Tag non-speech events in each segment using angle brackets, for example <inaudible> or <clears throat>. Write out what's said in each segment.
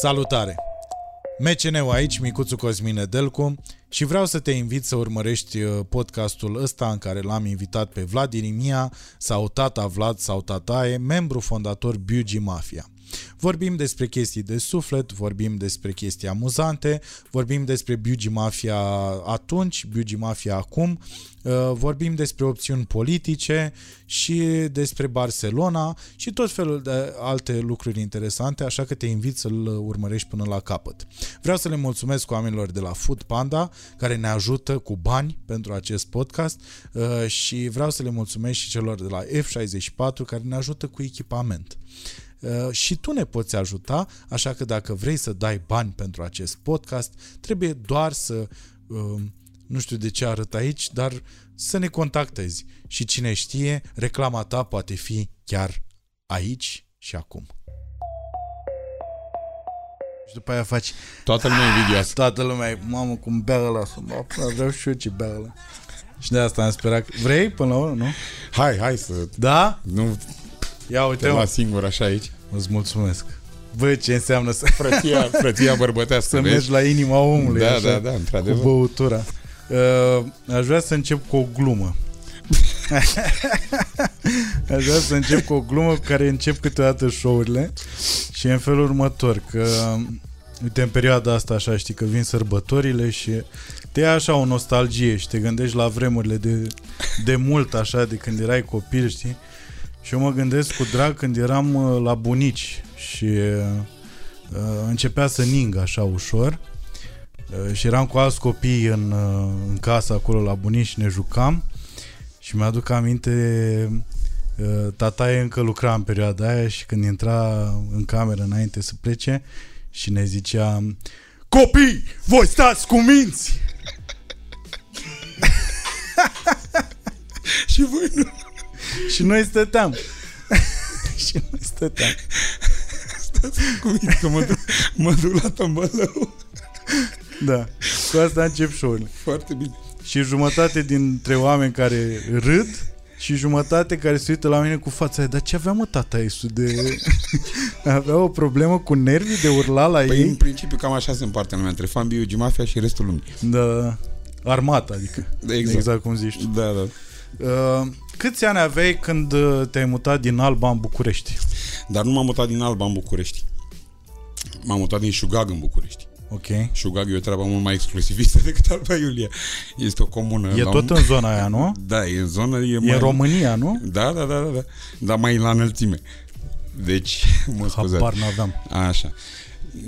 Salutare! MCN-ul aici, Micuțu Cosmine Delcu și vreau să te invit să urmărești uh, podcastul ăsta în care l-am invitat pe Vlad Irimia sau tata Vlad sau tataie, membru fondator Beauty Mafia. Vorbim despre chestii de suflet, vorbim despre chestii amuzante, vorbim despre Beauty Mafia atunci, Beauty Mafia acum, uh, vorbim despre opțiuni politice și despre Barcelona și tot felul de alte lucruri interesante, așa că te invit să-l urmărești până la capăt. Vreau să le mulțumesc oamenilor de la Food Panda care ne ajută cu bani pentru acest podcast uh, și vreau să le mulțumesc și celor de la F64 care ne ajută cu echipament. Uh, și tu ne poți ajuta, așa că dacă vrei să dai bani pentru acest podcast, trebuie doar să, uh, nu știu de ce arăt aici, dar să ne contactezi și cine știe, reclama ta poate fi chiar aici și acum. Și după aia faci... Toată lumea e invidioasă. Toată lumea e, mamă, cum bea ăla, să mă, vreau și eu ce bea ăla. Și de asta am sperat. că- Vrei până la urmă, nu? Hai, hai să Da? nu Ia te uite, las mă. singur așa aici. Îți mulțumesc. Bă, ce înseamnă să, Frăția, <laughs> frăția bărbătească, să vezi? mergi la inima omului Da, așa, da, da, cu într-adevăr. băutura. Uh, aș vrea să încep cu o glumă. <laughs> aș vrea să încep cu o glumă cu care încep câteodată show-urile și e în felul următor, că uite, în perioada asta așa, știi, că vin sărbătorile și te ia așa o nostalgie și te gândești la vremurile de, de mult așa, de când erai copil, știi? Și eu mă gândesc cu drag când eram uh, la bunici și uh, începea să ningă așa ușor Uh, și eram cu alți copii în, uh, în casă acolo la bunici și ne jucam și mi-aduc aminte uh, tataie încă lucra în perioada aia și când intra în cameră înainte să plece și ne zicea Copii, voi stați cu minți! <laughs> Și voi nu. <laughs> Și noi stăteam. <laughs> și noi stăteam. Cum e că mă duc, mă duc la tămbălău. Da. Cu asta încep show-urile. Foarte bine. Și jumătate dintre oameni care râd și jumătate care se uită la mine cu fața aia. Dar ce avea mă tata Isu de... <laughs> avea o problemă cu nervii de urla la Păi ei? în principiu cam așa se împarte lumea între fan Biugi Mafia și restul lumii. Da, armata, adică. Exact. Exact cum zici. tu. Da, da. Uh, câți ani aveai când uh, te-ai mutat din Alba în București? Dar nu m-am mutat din Alba în București. M-am mutat din Șugag în București. Ok. Șugag e o treabă mult mai exclusivistă <laughs> decât Alba Iulia. Este o comună. E la tot un... în zona aia, nu? <laughs> Da, e în zonă. E, E mai... în România, nu? Da, da, da, da, da. Dar mai la înălțime. Deci, mă scuzați. Habar n-aveam. Așa.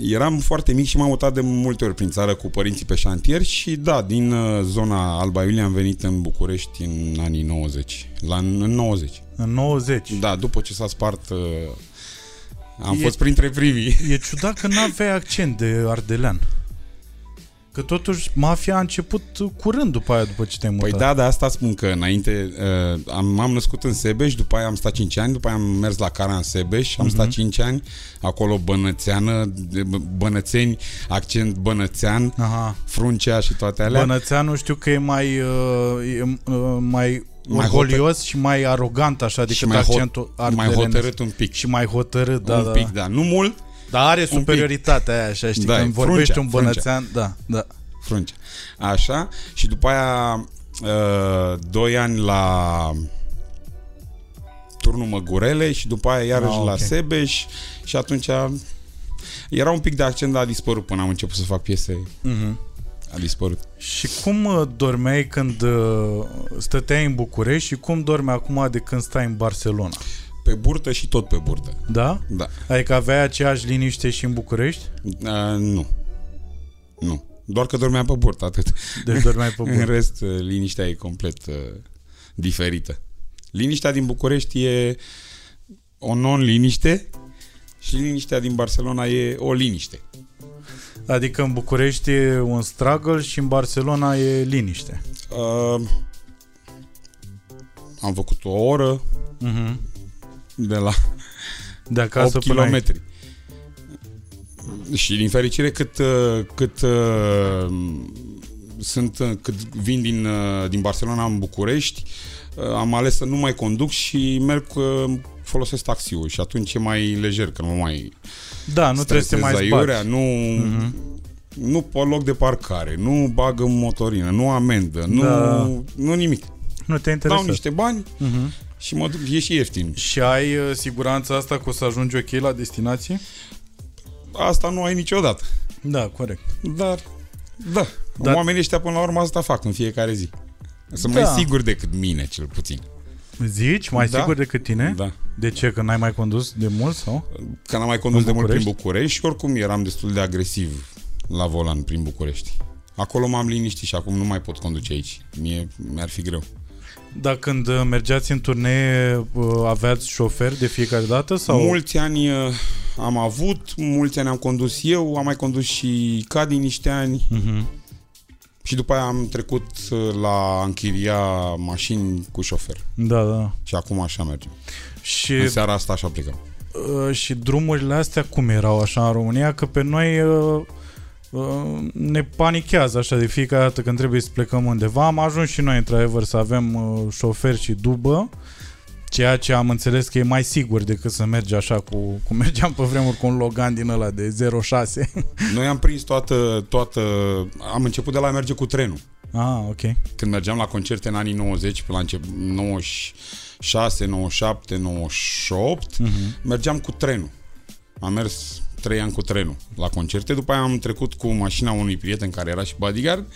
Eram foarte mic și m-am mutat de multe ori prin țară cu părinții pe șantier și da, din uh, zona Alba Iulia am venit în București în anii 90. La, în 90. În 90. Da, după ce s-a spart uh, am E- fost printre primii. E ciudat că n-aveai accent de ardelean. Că totuși mafia a început curând după aia, după ce te-ai mutat. Păi da, de asta spun că înainte uh, am, m-am născut în Sebeș, după aia am stat 5 ani, după aia am mers la Cara în Sebeș, am stat 5 ani, acolo bănățeană, de- bănățeni, accent bănățean, Aha. fruncea și toate alea. Bănățeanu știu că e mai, uh, e, uh, mai Mai orgolios și mai arogant așa decât și mai, accentul hot, mai ardelenesc. hotărât un pic. Și mai hotărât, da, un da. pic, da. Nu mult, Dar are pic. superioritatea aia, așa, știi, Da, când e vorbești fruncea, un bănățean, da, da. fruncea. Așa. Și după aia uh, doi ani la turnul Măgurele și după aia iarăși Ah, la ok. Sebeș și atunci era un pic de accent, dar a dispărut până am început să fac piese. Mhm. A dispărut. Și cum uh, dormeai când uh, stăteai în București și cum dormi acum de când stai în Barcelona? Pe burtă și tot pe burtă. Da? Da. Adică aveai aceeași liniște și în București? Uh, nu. Nu. Doar că dormeam pe burtă, atât. Deci dormeai pe <laughs> În burtă. rest, uh, liniștea e complet uh, diferită. Liniștea din București e o non-liniște și liniștea din Barcelona e o liniște. Adică în București e un struggle și în Barcelona e liniște. Uh, am făcut o oră Mhm. De la De 8 acasă până aici. kilometri. Și din fericire cât, uh, cât uh, sunt, uh, cât vin din, uh, din Barcelona în București, uh, am ales să nu mai conduc și merg uh, folosesc taxiul și atunci e mai lejer, că nu mai Da, nu trebuie să te mai stresez zbați. aiurea, nu, Mhm. nu pe loc de parcare, nu bagă motorină, nu amendă, nu, Da. nu nimic. Nu te Dau interesează. niște bani Mhm. Și mă duc, e și ieftin. Și ai uh, siguranța asta că o să ajungi ok la destinație? Asta nu ai niciodată. Da, corect. Dar, da, Dar- oamenii ăștia până la urmă asta fac în fiecare zi. Sunt Da. mai siguri decât mine, cel puțin. Zici? Mai Da. sigur decât tine? Da. De ce? Că n-ai mai condus de mult sau? Că n-am mai condus În de mult prin București? București și oricum eram destul de agresiv la volan prin București. Acolo m-am liniștit și acum nu mai pot conduce aici. Mie mi-ar fi greu. Dar când uh, mergeați în turnee, uh, aveați șofer de fiecare dată? sau? Mulți ani uh, am avut, mulți ani am condus eu, am mai condus și Cadi niște ani Mhm. și după aia am trecut uh, la a închiria mașini cu șofer. Da, da. Și acum așa mergem. Și, În seara asta așa plecăm. uh, și drumurile astea cum erau așa în România? Că pe noi uh, uh, ne panichează așa de fiecare dată când trebuie să plecăm undeva. Am ajuns și noi într-adevăr să avem uh, șofer și dubă, ceea ce am înțeles că e mai sigur decât să mergi așa cu, cum <laughs> mergeam pe vremuri cu un Logan din ăla de 06. <laughs> Noi am prins toată, toată... Am început de la a merge cu trenul. ah, ok. Când mergeam la concerte în anii 90, pe la început 96, 97, 98, Mhm. mergeam cu trenul. Am mers trei ani cu trenul la concerte, după aia am trecut cu mașina unui prieten care era și bodyguard,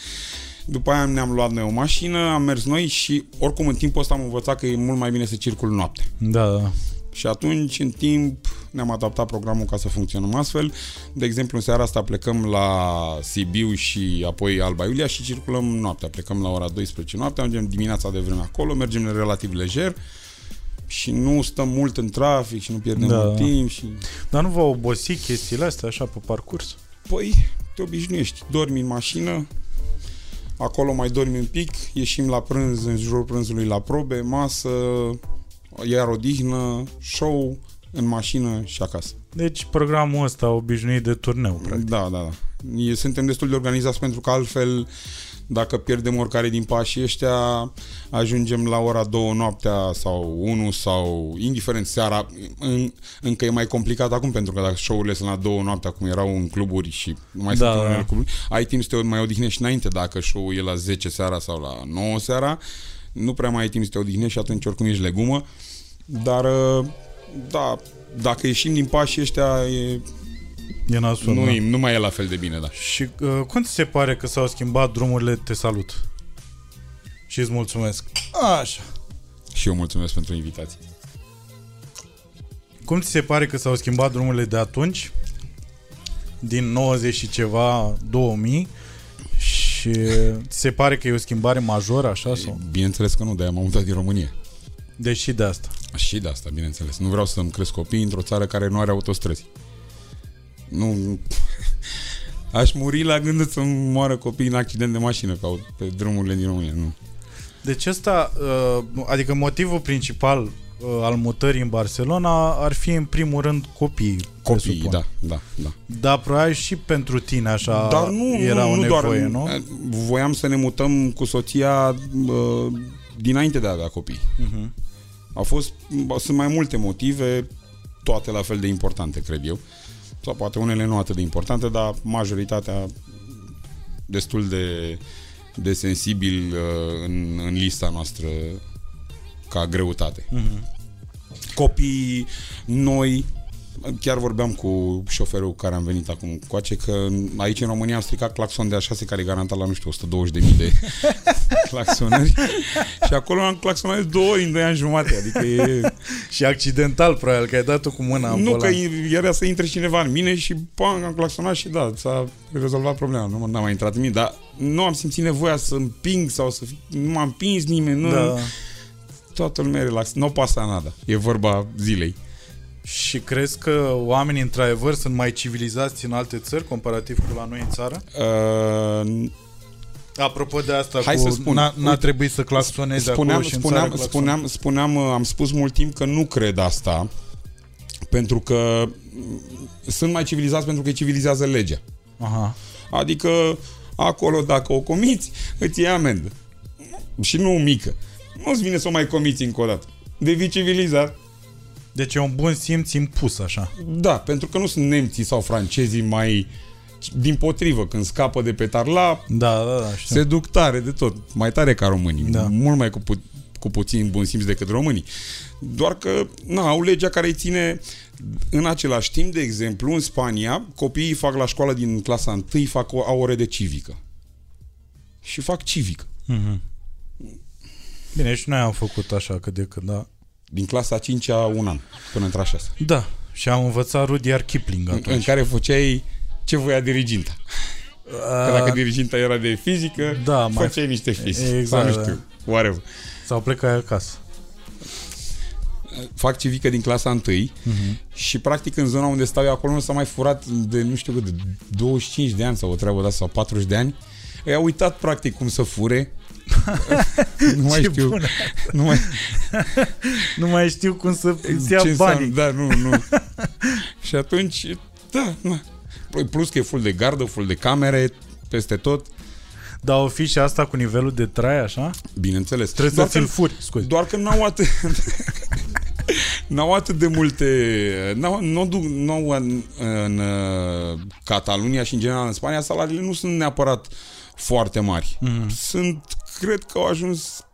după aia ne-am luat noi o mașină, am mers noi și oricum în timpul ăsta am învățat că e mult mai bine să circul noaptea. Da, da. Și atunci, în timp, ne-am adaptat programul ca să funcționăm astfel. De exemplu, în seara asta plecăm la Sibiu și apoi Alba Iulia și circulăm noaptea. Plecăm la ora 12 noaptea, mergem dimineața de vreme acolo, mergem relativ lejer și nu stăm mult în trafic și nu pierdem Da. mult timp și... Dar nu vă obosi chestiile astea așa pe parcurs? Păi, te obișnuiești, dormi în mașină, acolo mai dormi un pic, ieșim la prânz, în jurul prânzului la probe, masă, iar odihnă, show, în mașină și acasă. Deci programul ăsta obișnuit de turneu, practic. Da, da, da. E, suntem destul de organizați pentru că altfel dacă pierdem oricare din pașii ăștia, ajungem la ora 2 noaptea sau 1 sau indiferent seara, în, încă e mai complicat acum pentru că dacă show-urile sunt la 2 noaptea cum erau în cluburi și nu mai Da, sunt în da. unele cluburi, ai timp să te mai odihnești înainte dacă show-ul e la 10 seara sau la 9 seara, nu prea mai ai timp să te odihnești și atunci oricum ești legumă, dar da, dacă ieșim din pașii ăștia e, E nasul, nu, da. e, nu mai e la fel de bine, da. Și uh, cum ți se pare că s-au schimbat drumurile Te salut? Și îți mulțumesc. Așa. Și eu mulțumesc pentru invitație. Cum ți se pare că s-au schimbat drumurile de atunci? Din 90 și ceva, 2000 și ți se pare că e o schimbare majoră așa sau? Bineînțeles că nu, de-aia m-am mutat din România. Deși de asta. Și de asta, bineînțeles. Nu vreau să-mi cresc copii într-o țară care nu are autostrăzi. Nu... <laughs> Aș muri la gândul să moară copii în accident de mașină pe, au- pe drumurile din România. Nu. Deci ăsta, uh, adică motivul principal uh, al mutării în Barcelona ar fi în primul rând copiii. Copiii, presupun. da, da, da. Dar probabil și pentru tine așa Dar nu, era nu, o nu nevoie, doar, nu? Voiam să ne mutăm cu soția uh, dinainte de a avea copii. Uh-huh. Au fost, sunt mai multe motive, toate la fel de importante, cred eu. Sau poate unele nu atât de importante, dar majoritatea destul de, de sensibil uh, în, în lista noastră ca greutate. Uh-huh. Copii noi, chiar vorbeam cu șoferul care am venit acum coace că aici în România am stricat claxon de a care e garantat la, nu știu, 120.000 de <laughs> claxonări și acolo am claxonat de două ori în 2 ani jumate, adică e... Și accidental, probabil, că ai dat-o cu mâna în Nu, volan. că era să intre cineva în mine și pang, am claxonat și da, s-a rezolvat problema. Nu n-a mai intrat în mine, dar nu am simțit nevoia să împing sau să... Fi, nu m-a împins nimeni, nu... Da. Toată lumea e relax. Nu pasa nada. E vorba zilei. Și crezi că oamenii, într-adevăr, sunt mai civilizați în alte țări, comparativ cu la noi în țară? Uh, Apropo de asta, Hai cu să spun. n-a, n-a Uite, trebuit să claxonezi spuneam, acolo și în țară spuneam, claxonezi. spuneam, spuneam, uh, am spus mult timp că nu cred asta pentru că mm, sunt mai civilizați pentru că îi civilizează legea. Aha. Adică acolo dacă o comiți, îți iei amendă. Și nu mică. Nu-ți vine să o mai comiți încă o dată. Devii civilizat. Deci e un bun simț impus așa. Da, pentru că nu sunt nemții sau francezii mai din potrivă, când scapă de pe tarla, Da, da, da, știu. se duc tare de tot, mai tare ca românii, Da. mult mai cu, pu- cu puțin bun simț decât românii. Doar că, na, au legea care îi ține în același timp, de exemplu, în Spania, copiii fac la școală din clasa 1, fac o, au ore de civică. Și fac civică. Bine, și noi am făcut așa cât de cât, da. Din clasa 5 a un an, până într-a 6. Da, și am învățat Rudyard Kipling În, atunci. în care făceai ce voia diriginta. Că dacă A, diriginta era de fizică, Da, mai- făceai niște fizică. Exact, sau nu da. știu, whatever. Sau plecai acasă. Fac civică din clasa 1 Mhm. și practic în zona unde stau eu acolo nu s-a mai furat de nu știu cât, de 25 de ani sau o treabă de asta, sau 40 de ani. Ei au uitat practic cum să fure. <laughs> nu mai Ce știu. bună. Nu mai <laughs> Nu mai știu cum să îți ia ce banii. înseamnă, Da, nu, nu. <laughs> și atunci, da, na. Plus că e full de gardă, full de camere, peste tot. Dar o fi și asta cu nivelul de trai, așa? Bineînțeles. Trebuie Doar să ți-l că- furi, scuze. Doar că n-au atât... n-au atât de multe... N-au, nu duc, n-au în, în uh, Catalunia și în general în Spania, salariile nu sunt neapărat foarte mari. Mhm. Sunt, cred că au ajuns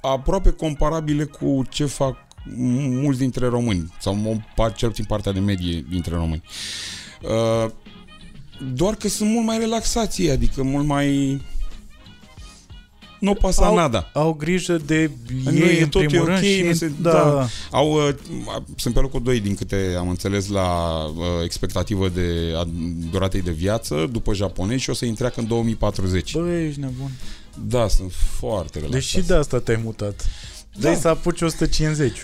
aproape comparabile cu ce fac mulți dintre români, sau o par- cel puțin partea de medie dintre români. Uh, doar că sunt mult mai relaxați ei, adică mult mai... Nu pasa Au- nada. Au grijă de Nu, ei e în tot, e primul ok, rând și... nu se- da, da. Au, uh, sunt pe locul 2 din câte am înțeles la uh, expectativă de a duratei de viață după japonezi și o să intreacă în 2040. Bă, ești nebun. Da, sunt foarte relaxați. Deci și de asta te-ai mutat. Da. Dai să apuci 150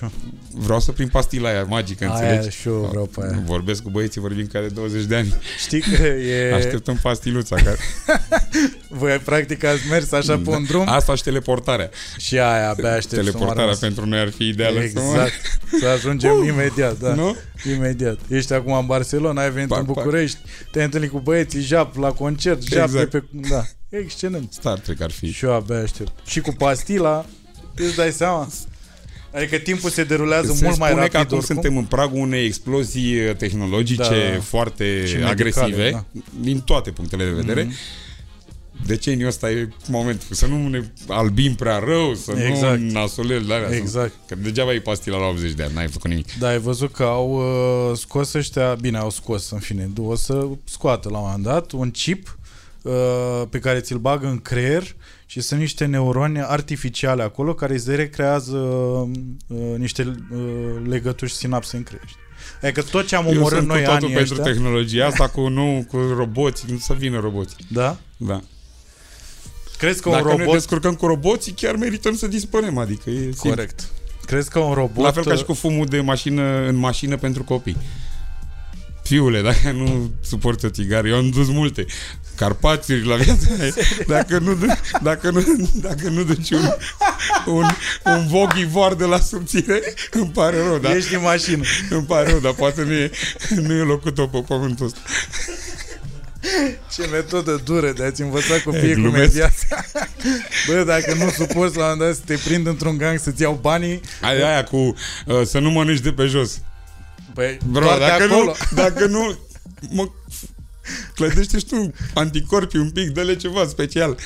Vreau să prind pastila aia magică, Aia înțelegi? și eu vreau pe aia. Vorbesc cu băieții, vorbim care 20 de ani. Știi că e... <laughs> Așteptăm pastiluța. Care... <laughs> Voi practic ați mers așa pe un drum Asta și teleportarea. și aia abia aștept să mă teleportarea rămas. pentru noi ar fi ideală. să mă- Exact. Să ajungem imediat, da. Nu? Imediat. Ești acum în Barcelona, ai venit Pac, în pac. București, te-ai întâlnit cu băieții, jap la concert, jap Exact. de pe... Da. Excelent. Star Trek ar fi. Și eu abia aștept. Și cu pastila, îți dai seama? Adică timpul se derulează Se mult mai spune rapid că acum oricum. suntem în pragul unei explozii uh, tehnologice Da. foarte Și medicale, agresive, da. din toate punctele de vedere. Mhm. Deceniul ăsta e momentul. Să nu ne albim prea rău, să Exact. nu nasolel de alea. Exact. Că degeaba e pastila la 80 de ani, n-ai făcut nimic. Da, ai văzut că au uh, scos ăștia, bine, au scos, în fine, o să scoată la un moment dat un chip uh, pe care ți-l bagă în creier și sunt niște neuroni artificiale acolo care îți recrează uh, niște uh, legături și sinapse în creier. știi? Adică tot ce am Eu omorât sunt noi cu totul anii pentru ăștia, tehnologia asta cu, nu, cu roboți, nu să vină roboți. da? Da. Crezi că un Dacă ne robot... descurcăm cu roboții, chiar merităm să dispărem, adică e simplu. Corect. Crezi că un robot... La fel ca și uh, cu fumul de mașină în mașină pentru copii. Fiule, dacă nu suporți o țigară, eu am dus multe. Carpațiuri la viața <laughs> mea. Dacă nu, du- dacă nu, dacă nu duci un, un, un voghivar de la subțire, îmi pare rău, da? Ești în mașină. Îmi pare rău, dar poate nu e, nu e locul tău pe pământul ăsta. Ce metodă dură de a-ți învăța copiii E, cum e glumesc. viața. <laughs> Bă, dacă nu suporți la un moment dat să te prind într-un gang să-ți iau banii, Aia, aia cu uh, să nu mănânci de pe jos. Păi, Bro, doar de dacă acolo. nu, <laughs> dacă nu, mă, clădește și tu anticorpi un pic, dă-le ceva special.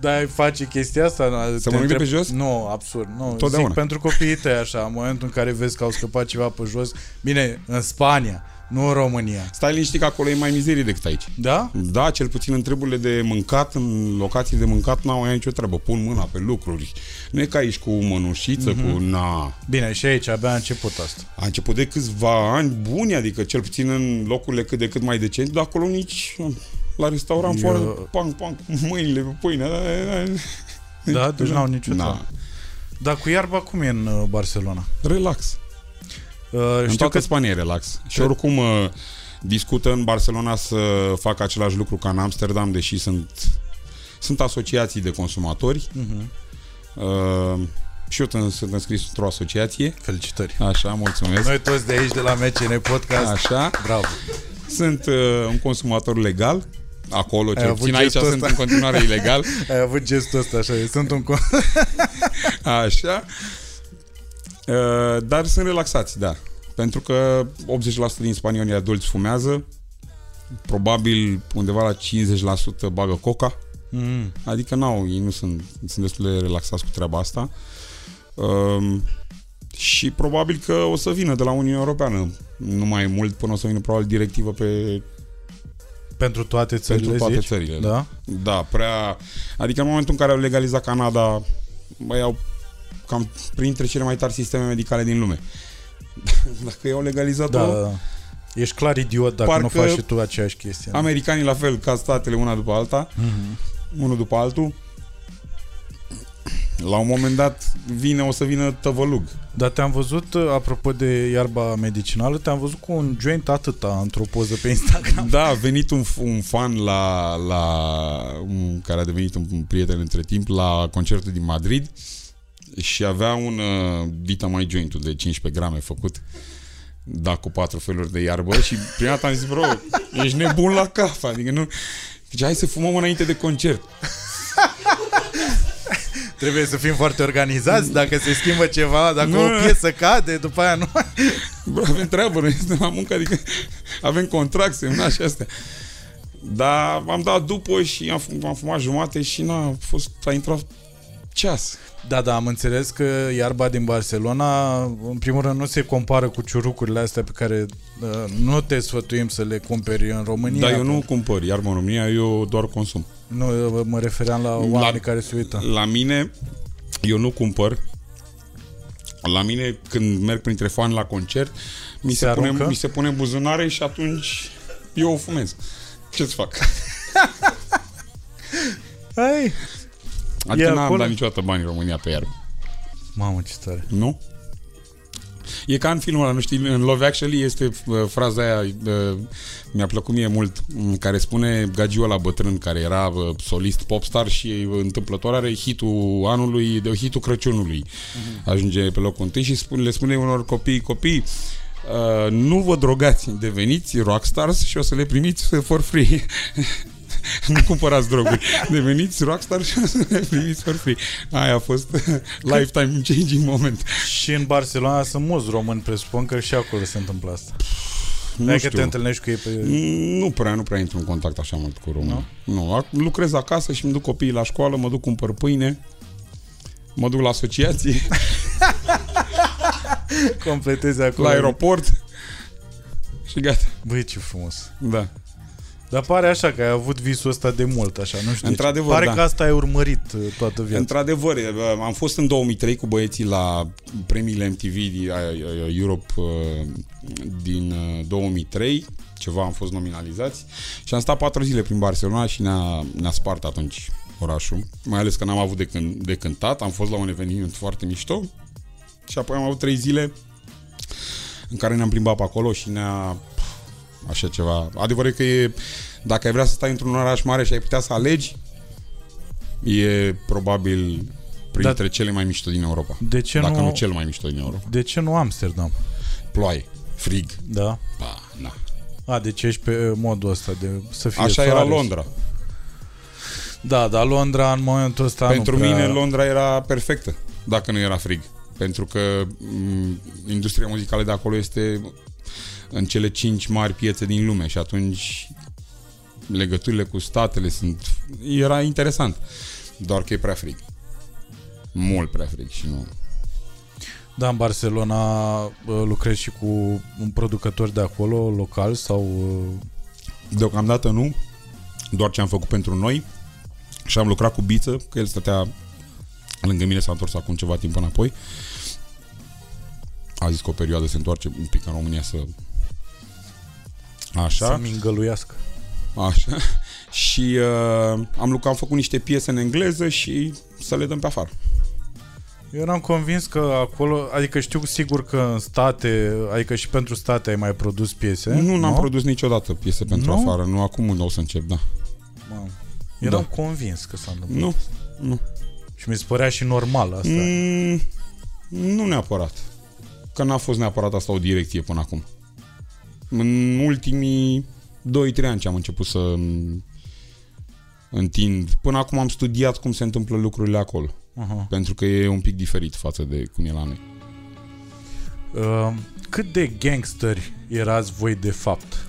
Dar face chestia asta? Să mănânc de pe jos? Nu, absurd. Nu, Totdeauna. Zic, pentru copiii tăi așa, în momentul în care vezi că au scăpat ceva pe jos, bine, în Spania, nu în România. Stai liniștit că acolo e mai mizerie decât aici. Da? Da, cel puțin în treburile de mâncat, în locații de mâncat, n-au aia nicio treabă. Pun mâna pe lucruri. Nu e ca aici cu mănușiță, Mhm. mm-hmm. cu na. Bine, și aici abia a început asta. A început de câțiva ani buni, adică cel puțin în locurile cât de cât mai decente, dar acolo nici la restaurant Eu- Eu... fără pang, pang, mâinile pe pâine. Da, da, da. Da? Deci n-au nicio Na, treabă. Dar cu iarba cum e în uh, Barcelona? relax. Uh, În știu toată că Spania e relax. Și oricum uh, discută în Barcelona să facă același lucru ca în Amsterdam, deși sunt, sunt asociații de consumatori. uh-huh. Uh, și eu t- sunt înscris într-o asociație. Felicitări. Așa, mulțumesc. Noi toți de aici, de la MCN Podcast, Așa. bravo. Sunt uh, un consumator legal. Acolo, cel avut puțin aici gestul sunt ăsta? în continuare ilegal. <laughs> Ai avut gestul ăsta așa, sunt un... con- <laughs> Așa. Uh, dar sunt relaxați, da. Pentru că 80% din spaniolii adulți fumează, probabil undeva la 50% bagă coca, Mm. adică n-au, ei nu sunt, sunt destul de relaxați cu treaba asta. Um, și probabil că o să vină de la Uniunea Europeană nu mai mult până o să vină probabil directivă pe Pentru toate țările, pentru toate zici? țările. Da? Da, prea... Adică în momentul în care au legalizat Canada, băi, au cam printre cele mai tari sisteme medicale din lume. <laughs> Dacă i-au legalizat Da, da, da. Ești clar idiot dacă Parcă- nu faci și tu aceeași chestie. americanii la fel ca statele una după alta, Mhm. unul după altul, la un moment dat vine, o să vină tăvălug. Dar te-am văzut, uh, apropo de iarba medicinală, te-am văzut cu un joint atâta într-o poză pe Instagram. Da, a venit un, un fan la, la un, care a devenit un, un prieten între timp la concertul din Madrid și avea un uh, dita mai jointul de 15 grame făcut da, cu patru feluri de iarbă și prima dată am zis, bro, ești nebun la cap, adică nu... Deci hai să fumăm înainte de concert. Trebuie să fim foarte organizați, dacă se schimbă ceva, dacă Nu. o piesă cade, după aia nu... Bro, avem treabă, noi suntem la muncă, adică avem contract semnat și astea. Dar am dat după și am, fum- am fumat jumate și n-a fost, a intrat ceas. Da, da, am înțeles că iarba din Barcelona, în primul rând, nu se compară cu ciurucurile astea pe care uh, nu te sfătuim să le cumperi în România. Dar eu nu cumpăr iarbă în România, eu doar consum. Nu, eu mă refeream la oamenii care se uită. La mine, eu nu cumpăr. La mine, când merg printre fani la concert, mi se, Se pune, aruncă? mi se pune în buzunare și atunci eu o fumez. Ce-ți fac? <laughs> Hai! Adică E n-am acolo? dat niciodată bani în România pe iarbă. Mamă, ce tare. Nu? E ca în filmul ăla, nu știi, în Love Actually este uh, fraza aia, uh, mi-a plăcut mie mult, m, care spune gagiul ăla bătrân, care era uh, solist popstar și uh, întâmplător are hitul anului, de hitul Crăciunului. Ajunge pe locul întâi și spune, le spune unor copii, copii, uh, nu vă drogați, deveniți rockstars și o să le primiți for free. <laughs> <laughs> nu cumpărați droguri. Deveniți rockstar și o să le primiți for free. Aia a fost <laughs> lifetime changing moment. Și în Barcelona sunt mulți români, presupun că și acolo se întâmplă asta. Nu Dacă știu. te întâlnești cu ei pe... Nu prea, nu prea intru în contact așa mult cu români. Nu? nu. ac- Lucrez acasă și îmi duc copiii la școală, mă duc cumpăr pâine, mă duc la asociație, <laughs> completezi acolo. la aeroport și gata. Băi, ce frumos. Da. Dar pare așa că ai avut visul ăsta de mult, așa, nu știu. Într-adevăr, Pare da. că asta ai urmărit uh, toată viața. Într-adevăr, eh, am fost în 2003 cu băieții la premiile MTV di- a- a- Europe eh, din eh, 2003, ceva am fost nominalizați și am stat patru zile prin Barcelona și ne-a, ne-a spart atunci orașul, mai ales că n-am avut de, cânt, de cântat, am fost la un eveniment foarte mișto și apoi am avut trei zile în care ne-am plimbat pe acolo și ne-a așa ceva. Adevărul e că e, dacă ai vrea să stai într-un oraș mare și ai putea să alegi, e probabil printre Dar- cele mai mișto din Europa. De ce dacă nu... nu cel mai mișto din Europa. De ce nu Amsterdam? Ploaie, frig, Da. ba, na. A, deci ești pe uh, modul ăsta de să fie Așa soare era și- Londra. Da, dar Londra în momentul ăsta Pentru nu prea... mine Londra era perfectă, dacă nu era frig. Pentru că m, industria muzicală de acolo este în cele cinci mari piețe din lume și atunci legăturile cu statele sunt... Era interesant. Doar că e prea frig. Mult prea frig și nu... Da, în Barcelona uh, lucrezi și cu un producător de acolo, local sau... uh, Deocamdată nu, doar ce am făcut pentru noi și am lucrat cu Biță, că el stătea lângă mine, s-a întors acum ceva timp înapoi. A zis că o perioadă se întoarce un pic în România să... Așa. Să mingăluiască. Așa. <laughs> Și uh, am lucrat, am făcut niște piese în engleză și să le dăm pe afară. Eu eram convins că acolo, adică știu sigur că în state, adică și pentru state ai mai produs piese. Nu, n-am produs niciodată piese pentru Nu? afară. Nu, acum nu o să încep, da. Mamă. Eram Da. convins că s-a întâmplat. Nu, nu. Și mi se părea și normal asta. Mm, nu neapărat. Că n-a fost neapărat asta o direcție până acum. În ultimii 2-3 ani ce am început să îmi întind. Până acum am studiat cum se întâmplă lucrurile acolo. Aha. Pentru că e un pic diferit față de cum e la noi. Uh, cât de gangsteri erați voi de fapt?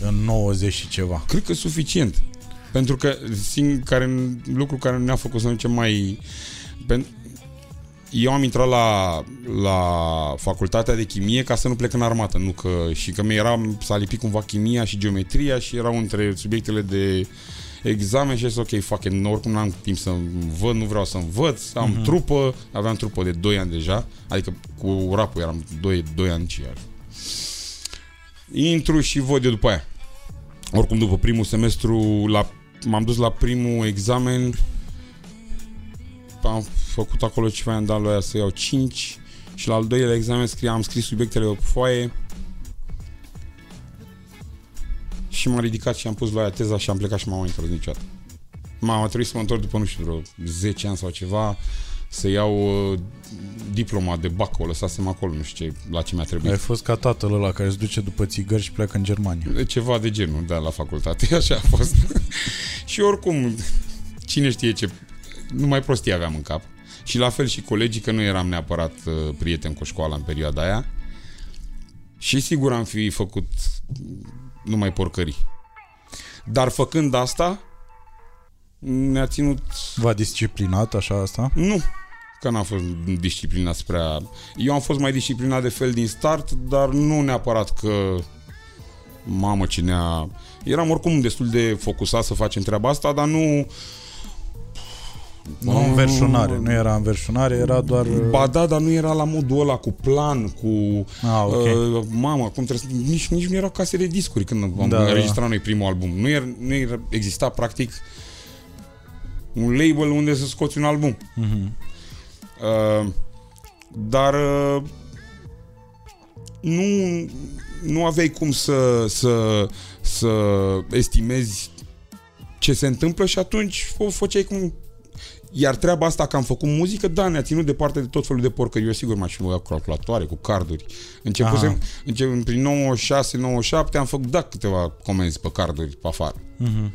În 90 și ceva. Cred că suficient. Pentru că sing, care, lucru care ne-a făcut să ne ducem mai... Pen, eu am intrat la, la facultatea de chimie ca să nu plec în armată, nu că, și că mi era, s-a lipit cumva chimia și geometria și erau între subiectele de examen și zis, ok, fuck it, oricum n-am timp să văd, nu vreau să învăț, am uh-huh. trupă, aveam trupă de 2 ani deja, adică cu rapul eram 2, 2 ani și iar. Intru și văd eu după aia. Oricum, după primul semestru, la, m-am dus la primul examen, am făcut acolo ceva, am dat lui aia să iau 5 și la al doilea examen scrie, am scris subiectele pe foaie și m-am ridicat și am pus la aia teza și am plecat și m-am mai întors niciodată. M-am trebuit să mă întorc după, nu știu, vreo 10 ani sau ceva, să iau uh, diploma de bac, o lăsasem acolo, nu știu ce, la ce mi-a trebuit. Ai fost ca tatăl ăla care se duce după țigări și pleacă în Germania. Ceva de genul, da, la facultate, <laughs> așa a fost. <laughs> și oricum, cine știe ce, numai prostii aveam în cap. Și la fel și colegii, că nu eram neapărat uh, prieten cu școala în perioada aia. Și sigur am fi făcut numai porcării. Dar făcând asta, ne-a ținut... V-a disciplinat așa asta? Nu, că n-am fost disciplinat prea... Eu am fost mai disciplinat de fel din start, dar nu neapărat că... Mamă, cine a... Eram oricum destul de focusat să facem treaba asta, dar nu nu înverșunare, nu era înverșunare, era doar... Ba da, dar nu era la modul ăla cu plan, cu... Ah, okay. uh, mama, cum trebuie să... Nici, nici nu erau case de discuri când am da, înregistrat da. noi primul album. Nu, era, nu era, exista practic un label unde să scoți un album. Uh-huh. Uh, dar uh, nu, nu aveai cum să, să, să estimezi ce se întâmplă și atunci o făceai cum iar treaba asta că am făcut muzică, da, ne-a ținut departe de tot felul de porcări. Eu sigur m-aș fi cu calculatoare, cu carduri. Începusem, încep, prin 96-97 am făcut, da, câteva comenzi pe carduri pe afară. Uh-huh.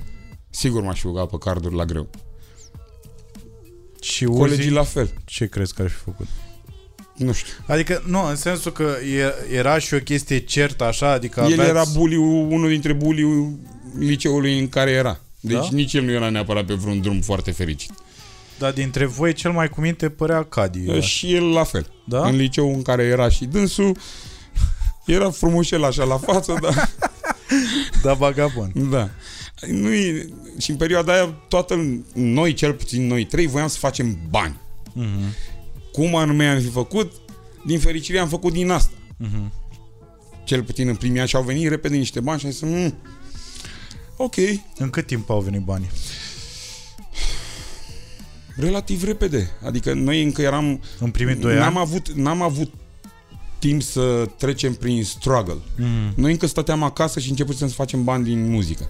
Sigur m-aș fi pe carduri la greu. Și Colegii la fel. Ce crezi că ar fi făcut? Nu știu. Adică, nu, în sensul că era și o chestie certă așa, adică El aveați... era buliu, unul dintre buliu liceului în care era. Deci da? nici el nu era neapărat pe vreun drum foarte fericit. Dar dintre voi cel mai cu minte părea Cadi. Și el la fel. Da? În liceu în care era și dânsul, era frumușel așa la față, dar... <laughs> da, vagabond. Da. Nu și în perioada aia, toată, noi, cel puțin noi trei, voiam să facem bani. Uh-huh. Cum anume am fi făcut? Din fericire am făcut din asta. Uh-huh. Cel puțin în primii ani și au venit repede niște bani și am zis, mm, ok. În cât timp au venit banii? Relativ repede. Adică noi încă eram... În primii doi n-am ani? Avut, n-am avut timp să trecem prin struggle. Mm. Noi încă stăteam acasă și începusem să facem bani din muzică.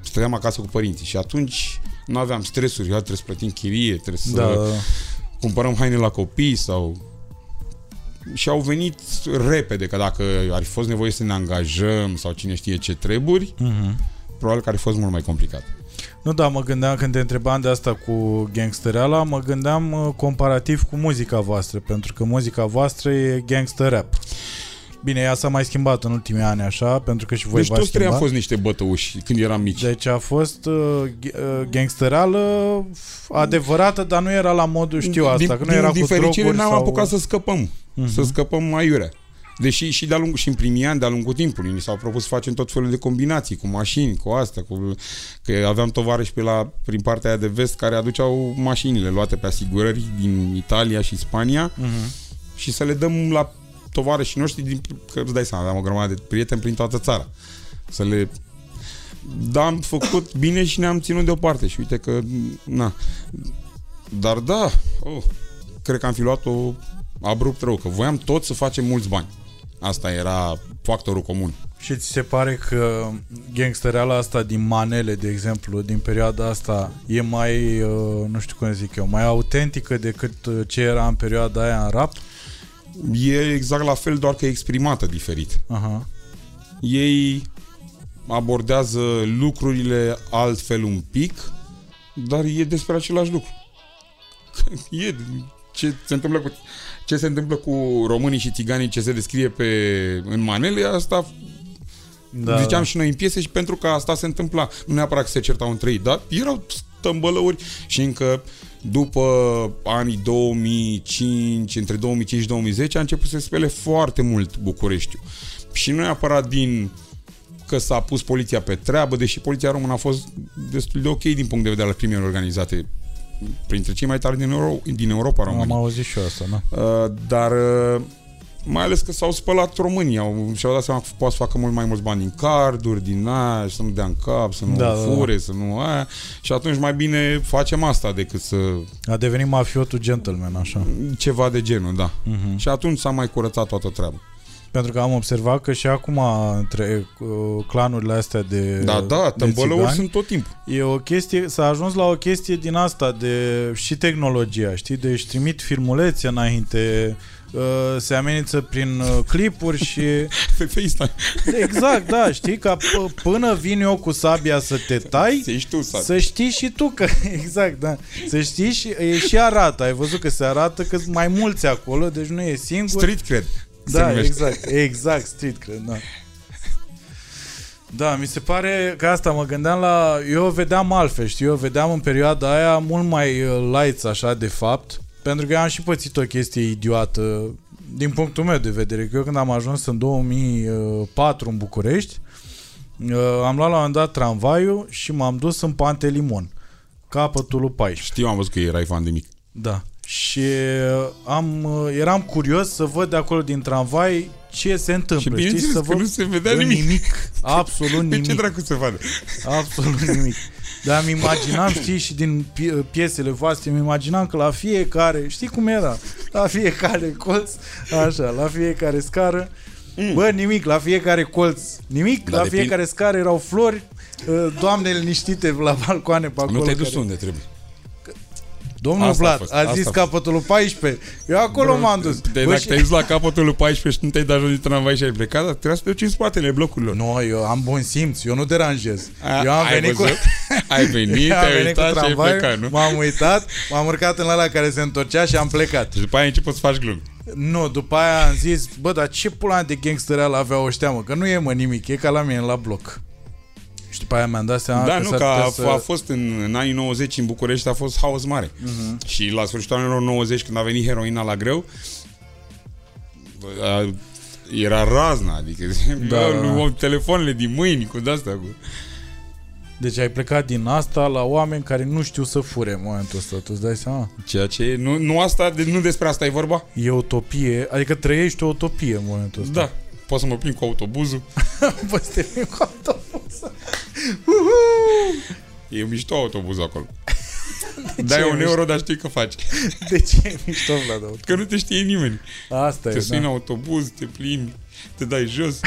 Stăteam acasă cu părinții și atunci nu aveam stresuri, trebuie să plătim chirie, trebuie să da. cumpărăm haine la copii sau... Și au venit repede, că dacă ar fi fost nevoie să ne angajăm sau cine știe ce treburi, mm-hmm. probabil că ar fi fost mult mai complicat. Nu, da, mă gândeam când te întrebam de asta cu gangstereala, mă gândeam uh, comparativ cu muzica voastră, pentru că muzica voastră e gangster rap. Bine, ea s-a mai schimbat în ultimii ani așa, pentru că și voi Deci toți trei am fost niște bătăuși când eram mici. Deci a fost uh, uh gangsterală adevărată, dar nu era la modul, știu asta, din, că nu din, era din cu fericire n-am sau... apucat să scăpăm, uh-huh. să scăpăm mai iurea. Deși și de-a lungul, și în primii ani, de-a lungul timpului, ni s-au propus să facem tot felul de combinații, cu mașini, cu astea, cu... că aveam tovarăși pe la, prin partea aia de vest care aduceau mașinile luate pe asigurări din Italia și Spania uh-huh. și să le dăm la tovarășii noștri, din, că îți dai seama, aveam o grămadă de prieteni prin toată țara. Să le da, am făcut bine și ne-am ținut deoparte și uite că, na. Dar da, oh, cred că am fi luat-o abrupt rău, că voiam tot să facem mulți bani. Asta era factorul comun. Și ți se pare că gangstereala asta din manele, de exemplu, din perioada asta, e mai, uh, nu știu cum zic eu, mai autentică decât uh, ce era în perioada aia în rap? E exact la fel, doar că e exprimată diferit. Aha. Ei abordează lucrurile altfel un pic, dar e despre același lucru. <laughs> E ce se întâmplă cu ce se întâmplă cu românii și țiganii ce se descrie pe, în manele, asta da, ziceam da. și noi în piese și pentru că asta se întâmpla, nu neapărat că se certau între ei, dar erau stămbălăuri și încă după anii 2005, între 2005 și 2010, a început să se spele foarte mult Bucureștiul. Și nu neapărat din că s-a pus poliția pe treabă, deși poliția română a fost destul de ok din punct de vedere al crimei organizate printre cei mai tari din, Euro- din Europa România. Am auzit și eu asta, da. Uh, dar uh, mai ales că s-au spălat românii au, și-au dat seama că poate să facă mult mai mulți bani din carduri, din aia, să nu dea în cap, să nu da, fure, da, da. să nu aia. Și atunci mai bine facem asta decât să... A devenit mafiotul gentleman, așa. Ceva de genul, da. Uh-huh. Și atunci s-a mai curățat toată treaba. Pentru că am observat că și acum între uh, clanurile astea de Da, da, tâmbălăuri sunt tot timpul. E o chestie, s-a ajuns la o chestie din asta de și tehnologia, știi? Deci trimit filmulețe înainte, uh, se amenință prin uh, clipuri și... <laughs> Pe FaceTime. Exact, da, știi? Ca p- până vin eu cu sabia să te tai, să, tu, să știi și tu că... <laughs> Exact, da. Să știi și, e, și arată. Ai văzut că se arată că sunt mai mulți acolo, deci nu e singur. Street cred. Da, exact, exact, street cred, da. Da, mi se pare că asta mă gândeam la... Eu vedeam altfel, știi? Eu vedeam în perioada aia mult mai uh, lights, așa, de fapt. Pentru că eu am și pățit o chestie idiotă din punctul meu de vedere. Că eu când am ajuns în 2004 în București, uh, am luat la un moment dat tramvaiul și m-am dus în Pantelimon, capătul lui 14. Știu, am văzut că erai fan de mic. Da. Și uh, am, uh, eram curios să văd de acolo din tramvai ce se întâmplă. Și știi? Să văd nu se vedea nimic. nimic. <laughs> Absolut nimic. ce dracu se vadă? Absolut nimic. Dar îmi imaginam, știi, și din piesele voastre, îmi imaginam că la fiecare, știi cum era? La fiecare colț, așa, la fiecare scară, mm. bă, nimic, la fiecare colț, nimic, Dar la fiecare scară erau flori, uh, doamnele liniștite la balcoane pe acolo. Nu te-ai dus care... unde trebuie. Domnul asta Vlad, a, fost, a zis capătul lui 14. Eu acolo Bro, m-am dus. De, dacă te-ai dus la capătul lui 14 și nu te-ai dat jos din tramvai și ai plecat, dar trebuia să te duci în spatele blocurilor. Nu, eu am bun simț, eu nu deranjez. A, eu am ai venit văzut? cu... <laughs> Ai venit, te-ai uitat și ai plecat, nu? M-am uitat, m-am urcat în ăla care se întorcea și am plecat. Și după aia ai început să faci glume. Nu, după aia am zis, bă, dar ce pula de gangster avea ăștia, mă? Că nu e mă nimic, e ca la mine la bloc. Și după aia mi-am dat seama da, că nu, că a, să... a fost în, în anii 90 în București, a fost haos mare. Uh-huh. Și la sfârșitul anilor 90, când a venit heroina la greu, a, era razna, adică da, <laughs> da. telefoanele din mâini cu de-astea. Cu... Deci ai plecat din asta la oameni care nu știu să fure în momentul ăsta, tu îți dai seama? Ceea ce nu, nu, asta, nu despre asta e vorba? E utopie, adică trăiești o utopie în momentul ăsta. Da, poți să mă plimb cu autobuzul. <laughs> poți să te plimbi cu autobuzul. e mișto autobuzul acolo. <laughs> De Dai un mișto? euro, dar știi că faci. <laughs> De ce e mișto, Vlad? Că nu te știe nimeni. Asta te e, sui da. în autobuz, te plimbi, te dai jos.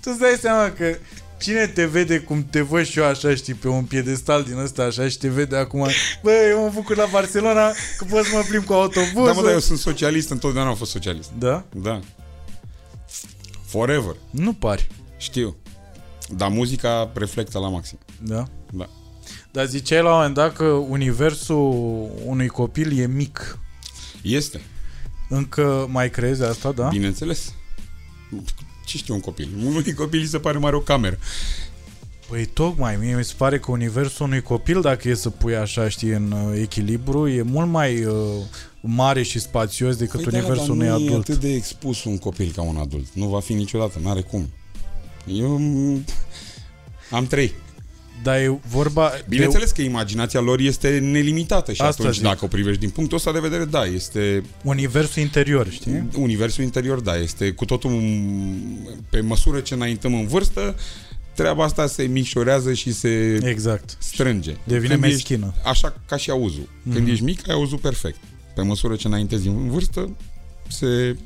tu îți dai seama că Cine te vede cum te văd și eu așa, știi, pe un piedestal din ăsta așa și te vede acum Bă, eu mă bucur la Barcelona că pot să mă plimb cu autobuz. Da, mă, dar eu sunt socialist, întotdeauna am fost socialist. Da? Da. Forever. Nu pari. Știu. Dar muzica reflectă la maxim. Da? Da. Dar ziceai la un moment dat că universul unui copil e mic. Este. Încă mai crezi asta, da? Bineînțeles ce știu un copil? Unui copil îi se pare mare o cameră. Păi tocmai, mie mi se pare că universul unui copil, dacă e să pui așa, știi, în uh, echilibru, e mult mai uh, mare și spațios decât păi universul da, unui adult. nu e atât de expus un copil ca un adult. Nu va fi niciodată, n-are cum. Eu am trei. Dar e vorba... Bineînțeles de... că imaginația lor este nelimitată și Asta atunci, zic. dacă o privești din punctul ăsta de vedere, da, este... Universul interior, știi? Universul interior, da, este cu totul... Pe măsură ce înaintăm în vârstă, treaba asta se mișorează și se exact. strânge. Devine Când meschină. Ești, așa ca și auzul. Mm-hmm. Când ești mic, ai auzul perfect. Pe măsură ce înaintezi în vârstă, se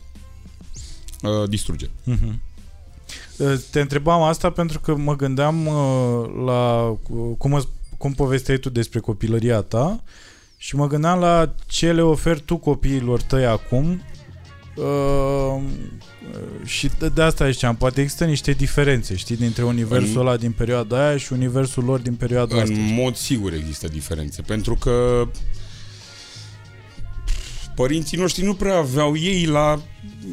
uh, distruge. Mm-hmm. Eh, te întrebam asta pentru că mă gândeam eh, la cum, cum povesteai tu despre copilăria ta și mă gândeam la ce le oferi tu copiilor tăi acum Uh, și de, de asta ziceam, poate există niște diferențe, știi, dintre universul în, ăla din perioada aia și universul lor din perioada în asta. În mod sigur există diferențe, pentru că părinții noștri nu prea aveau ei la...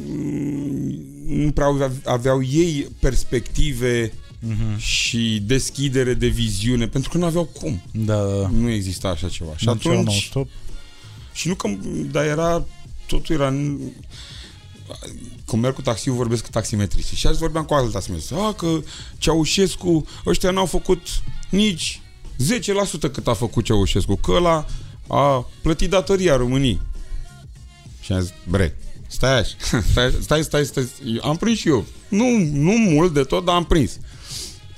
mm, Nu prea aveau- aveau ei perspective Mhm. și deschidere de viziune, pentru că nu aveau cum. Da, da, da. Nu exista așa ceva. Și Mergeau atunci... non-stop. Și nu că... Dar era... Totul era... în- Când merg cu taxiul, vorbesc cu taximetriștii. Și azi vorbeam cu altă taximetrist. A, că Ceaușescu, ăștia n-au făcut nici 10% cât a făcut Ceaușescu. Că ăla a plătit datoria României. Și am zis, bre, stai așa, <laughs> stai, stai, stai, stai, am prins și eu. Nu, nu mult de tot, dar am prins.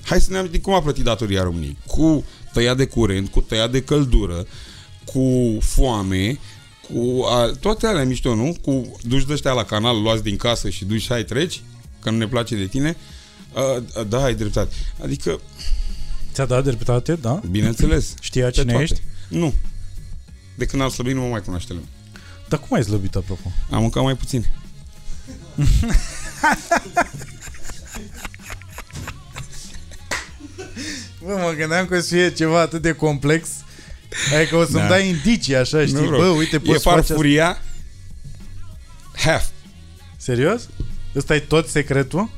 Hai să ne amintim cum a plătit datoria României. Cu tăiat de curent, cu tăiat de căldură, cu foame, cu a, toate alea mișto, nu? Cu duși de ăștia la canal, luați din casă și duși hai treci, că nu ne place de tine. A, a, da, ai dreptate. Adică, Ți-a dat dreptate, da? bineînțeles. Știa pe cine toate. ești? Nu. De când am slăbit, nu mă mai cunoaște lumea. Dar cum ai slăbit, apropo? Am mâncat mai puțin. Bă, mă gândeam că o să fie ceva atât de complex. Adică o să-mi Da. dai indicii așa, știi? Nu, Bă, bro. uite, E poți face asta. farfuria half. Serios? Ăsta e tot secretul?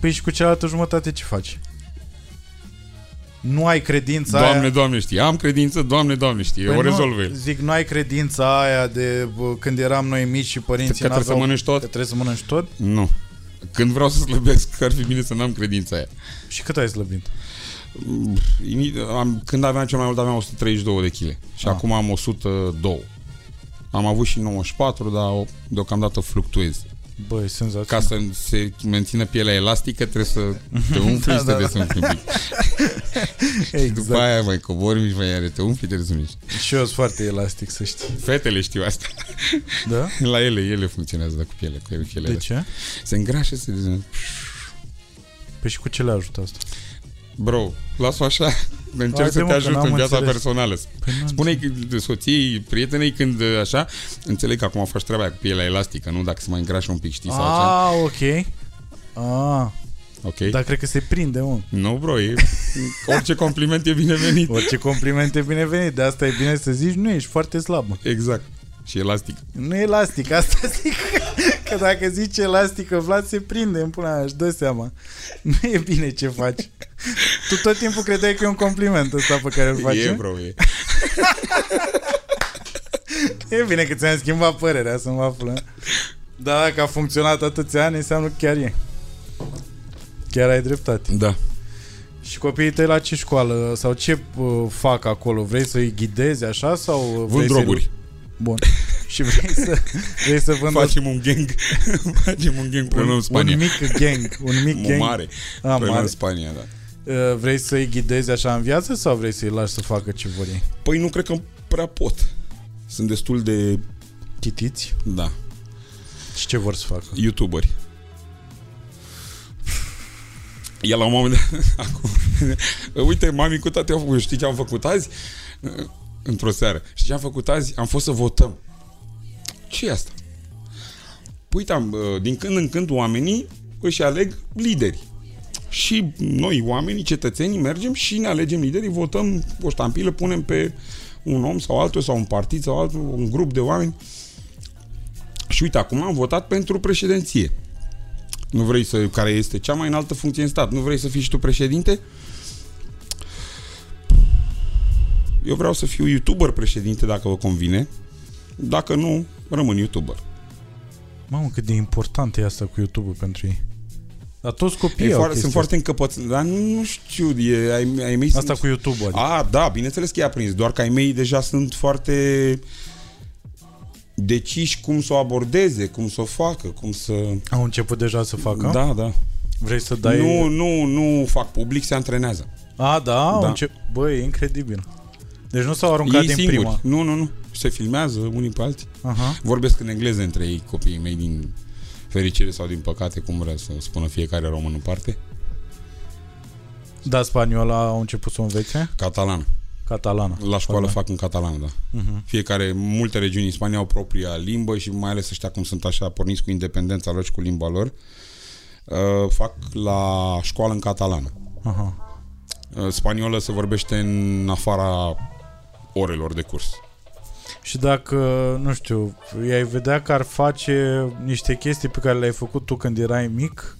Păi și cu cealaltă jumătate ce faci? Nu ai credința Doamne, aia... Doamne știe. Am credință, Doamne, Doamne știe. Păi o nu, rezolvă el. Zic, nu ai credința aia de bă, când eram noi mici și părinții Că trebuie să n-aveau- mănânci tot? Că trebuie să mănânci tot? Nu. Când vreau să slăbesc, ar fi bine să n-am credința aia. Și cât ai slăbit? Ini- Am, când aveam cel mai mult aveam 132 de kg și Ah. acum am 102. Am avut și 94, dar o- deocamdată fluctuez. Băi, senzațional. Ca să se mențină pielea elastică, trebuie să <laughs> te umfli Da, și să da, te da. desumfli un pic. <laughs> Exact. După aia mai cobori mici, mai are, te umfli, te desumfli. Și eu sunt foarte elastic, să știi. Fetele știu asta. Da? <laughs> La ele, ele funcționează da, cu piele, cu pielea. De ce? Se îngrașă, se dezumfli. Păi și cu ce le ajută asta? Bro, las-o așa, încerc Haide, să mă, te că ajut n-am în viața înțeles. personală. Păi nu Spune de soției, prietenei, când uh, așa, înțeleg că acum faci treaba aia cu pielea elastică, nu? Dacă se mai îngrașă un pic, știi, sau așa. Ah, ok. Ah, Ok? dar cred că se prinde, mă. Nu, bro, e, <laughs> orice compliment e binevenit. Orice compliment e binevenit, de asta e bine să zici, nu ești foarte slab. mă. Exact. Și elastic. Nu e elastic, asta <laughs> zic. Că dacă zici elastică, Vlad se prinde în pula mea, își dă seama. Nu e bine ce faci. Tu tot timpul credeai că e un compliment ăsta pe care îl faci. E, nu? bro, e. <laughs> E bine că ți-am schimbat părerea să mă află. Dar dacă a funcționat atâția ani, înseamnă că chiar e. Chiar ai dreptate. Da. Și copiii tăi la ce școală sau ce uh, fac acolo? Vrei să-i ghidezi așa sau uh, vrei Vând să-i- droguri. Bun. Și vrei să, <laughs> vrei să vândă Facem un gang. <laughs> Facem un gang până în un, Spania. un mic gang, un mic <laughs> Un gang. mare. A, Până mare. în Spania, da. Uh, Vrei să-i ghidezi așa în viață sau vrei să-i lași să facă ce vor ei? Păi nu cred că prea pot. Sunt destul de, Chitiți? da, Și ce vor să facă? youtuberi. El la un moment dat, acum, uite, mami cu tati au făcut, știi ce am făcut azi? Într-o seară. Știi ce am făcut azi? Am fost să votăm. Ce e asta? Păi, uite, am, din când în când oamenii își aleg lideri. Și noi, oamenii, cetățenii, mergem și ne alegem liderii, votăm o ștampilă, punem pe un om sau altul, sau un partid sau altul, un grup de oameni. Și uite, acum am votat pentru președinție. Nu vrei să, care este cea mai înaltă funcție în stat, nu vrei să fii și tu președinte? Eu vreau să fiu youtuber președinte dacă vă convine. Dacă nu, rămân youtuber. Mamă, cât de important e asta cu YouTube-ul pentru ei. Dar toți copiii E au foarte, chestia sunt foarte încăpățâni, dar nu, nu știu, e, ai, ai mei asta. sunt... Asta cu YouTube-ul. Adică. A, da, bineînțeles că i-a prins, doar că ai mei deja sunt foarte deciși cum să o abordeze, cum să o facă, cum să... Au început deja să facă? Da, da. Vrei să dai... Nu, nu, nu fac public, se antrenează. A, da? Au Da. Încep... Băi, e incredibil. Deci nu s-au aruncat Ei din singuri. prima. Nu, nu, nu. Se filmează unii pe alții. Aha. Vorbesc în engleză între ei, copiii mei, din fericire sau din păcate, cum vrea să spună fiecare român în parte. Da, spaniola au început să o învețe? Catalan. Catalana. La școală Pardon. fac în catalană, da. Mhm. Fiecare, multe regiuni în Spania au propria limbă și mai ales ăștia cum sunt așa porniți cu independența lor și cu limba lor, uh, fac la școală în catalană. Aha. Uh, spaniolă se vorbește în afara orelor de curs. Și dacă, nu știu, i-ai vedea că ar face niște chestii pe care le-ai făcut tu când erai mic?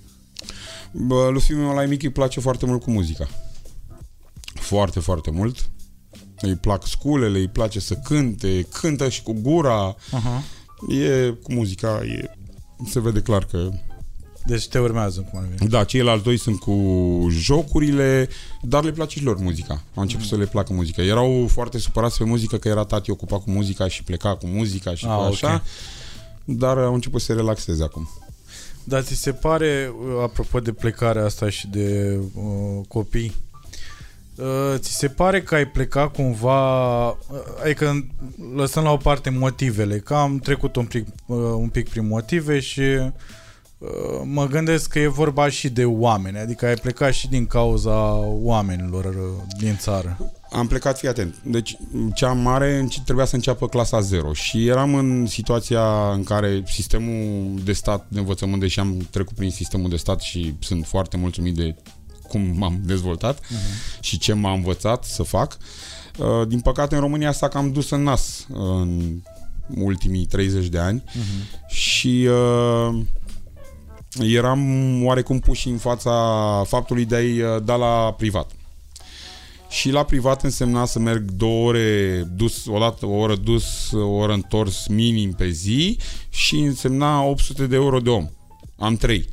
Bă, lui fiul meu la mic îi place foarte mult cu muzica. Foarte, foarte mult. Îi plac sculele, îi place să cânte, cântă și cu gura. Aha. E cu muzica, e, se vede clar că... Deci te urmează cum ar veni. Da, ceilalți doi sunt cu jocurile, dar le place și lor muzica. Au început să le placă muzica. Erau foarte supărați pe muzică că era tati ocupat cu muzica și pleca cu muzica și Ah, cu așa. ok. Dar au început să se relaxeze acum. Dar ți se pare, uh, apropo de plecarea asta și de uh, copii, uh, ți se pare că ai plecat cumva, uh, adică lăsând la o parte motivele, că am trecut un pic, uh, un pic prin motive și uh, mă gândesc că e vorba și de oameni, adică ai plecat și din cauza oamenilor uh, din țară. Am plecat, fii atent. Deci, cea mare înce- trebuia să înceapă clasa 0 și eram în situația în care sistemul de stat de învățământ, deși am trecut prin sistemul de stat și sunt foarte mulțumit de cum m-am dezvoltat uh-huh. și ce m-a învățat să fac. Uh, Din păcate, în România s-a cam dus în nas în ultimii 30 de ani uh-huh. și uh, eram oarecum puși în fața faptului de a-i uh, da la privat. Și la privat însemna să merg două ore dus, o dată o oră dus, o oră întors minim pe zi și însemna 800 de euro de om. Am trei.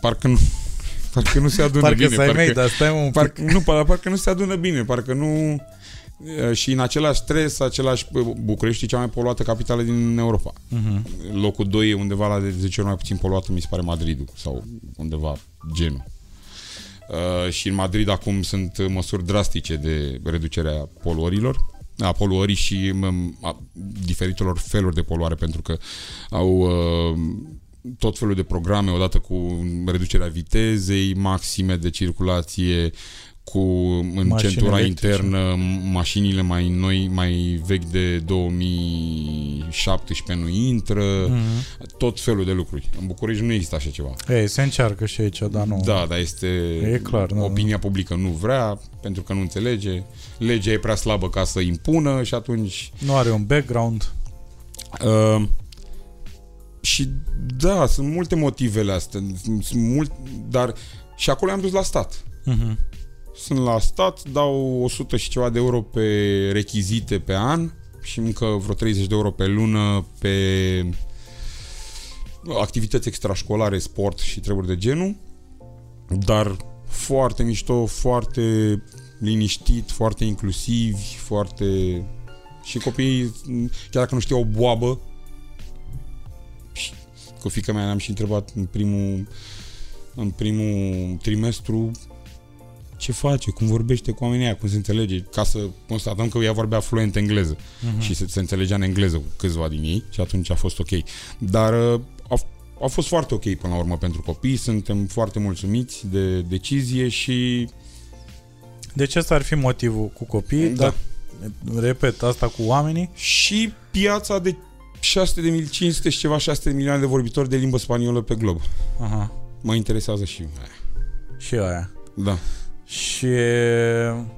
Parcă nu, <laughs> parcă nu se adună Parcă bine. să ai parcă, mei, dar stai mă un pic. parcă, nu, par- parcă nu se adună bine, parcă nu... Și în același stres, același București e cea mai poluată capitală din Europa. Mhm. Locul 2 e undeva la de 10 ori mai puțin poluată, mi se pare Madridul sau undeva genul. Uh, și în Madrid acum sunt măsuri drastice de reducerea poluărilor, a poluării și m- a diferitelor feluri de poluare, pentru că au uh, tot felul de programe, odată cu reducerea vitezei maxime de circulație, cu în Mașini centura electrice. internă, mașinile mai noi, mai vechi de 2017 nu intră, Mhm. tot felul de lucruri. În București nu există așa ceva. Ei, se încearcă și aici, dar nu. Da, dar este... E clar, nu. Opinia publică nu vrea, pentru că nu înțelege. Legea e prea slabă ca să impună și atunci... Nu are un background. Uh, și da, sunt multe motivele astea. Sunt mult, dar și acolo am dus la stat. Mhm. Sunt la stat, dau 100 și ceva de euro pe rechizite pe an și încă vreo 30 de euro pe lună pe activități extrașcolare, sport și treburi de genul. Dar foarte mișto, foarte liniștit, foarte inclusiv, foarte... Și copiii, chiar dacă nu știu o boabă, și cu fiica mea am și întrebat în primul, în primul trimestru ce face, cum vorbește cu oamenii aia, cum se înțelege, ca să constatăm că ea vorbea fluent engleză Mhm. și se, se înțelegea în engleză cu câțiva din ei și atunci a fost ok. Dar uh, a, a fost foarte ok până la urmă pentru copii, suntem foarte mulțumiți de decizie și Deci ăsta ar fi motivul cu copii, Da. dar, repet, asta cu oamenii, și piața de 600 de mil, 500 și ceva 600 de milioane de vorbitori de limbă spaniolă pe glob. aha, Mă interesează și aia. și aia. Da. Și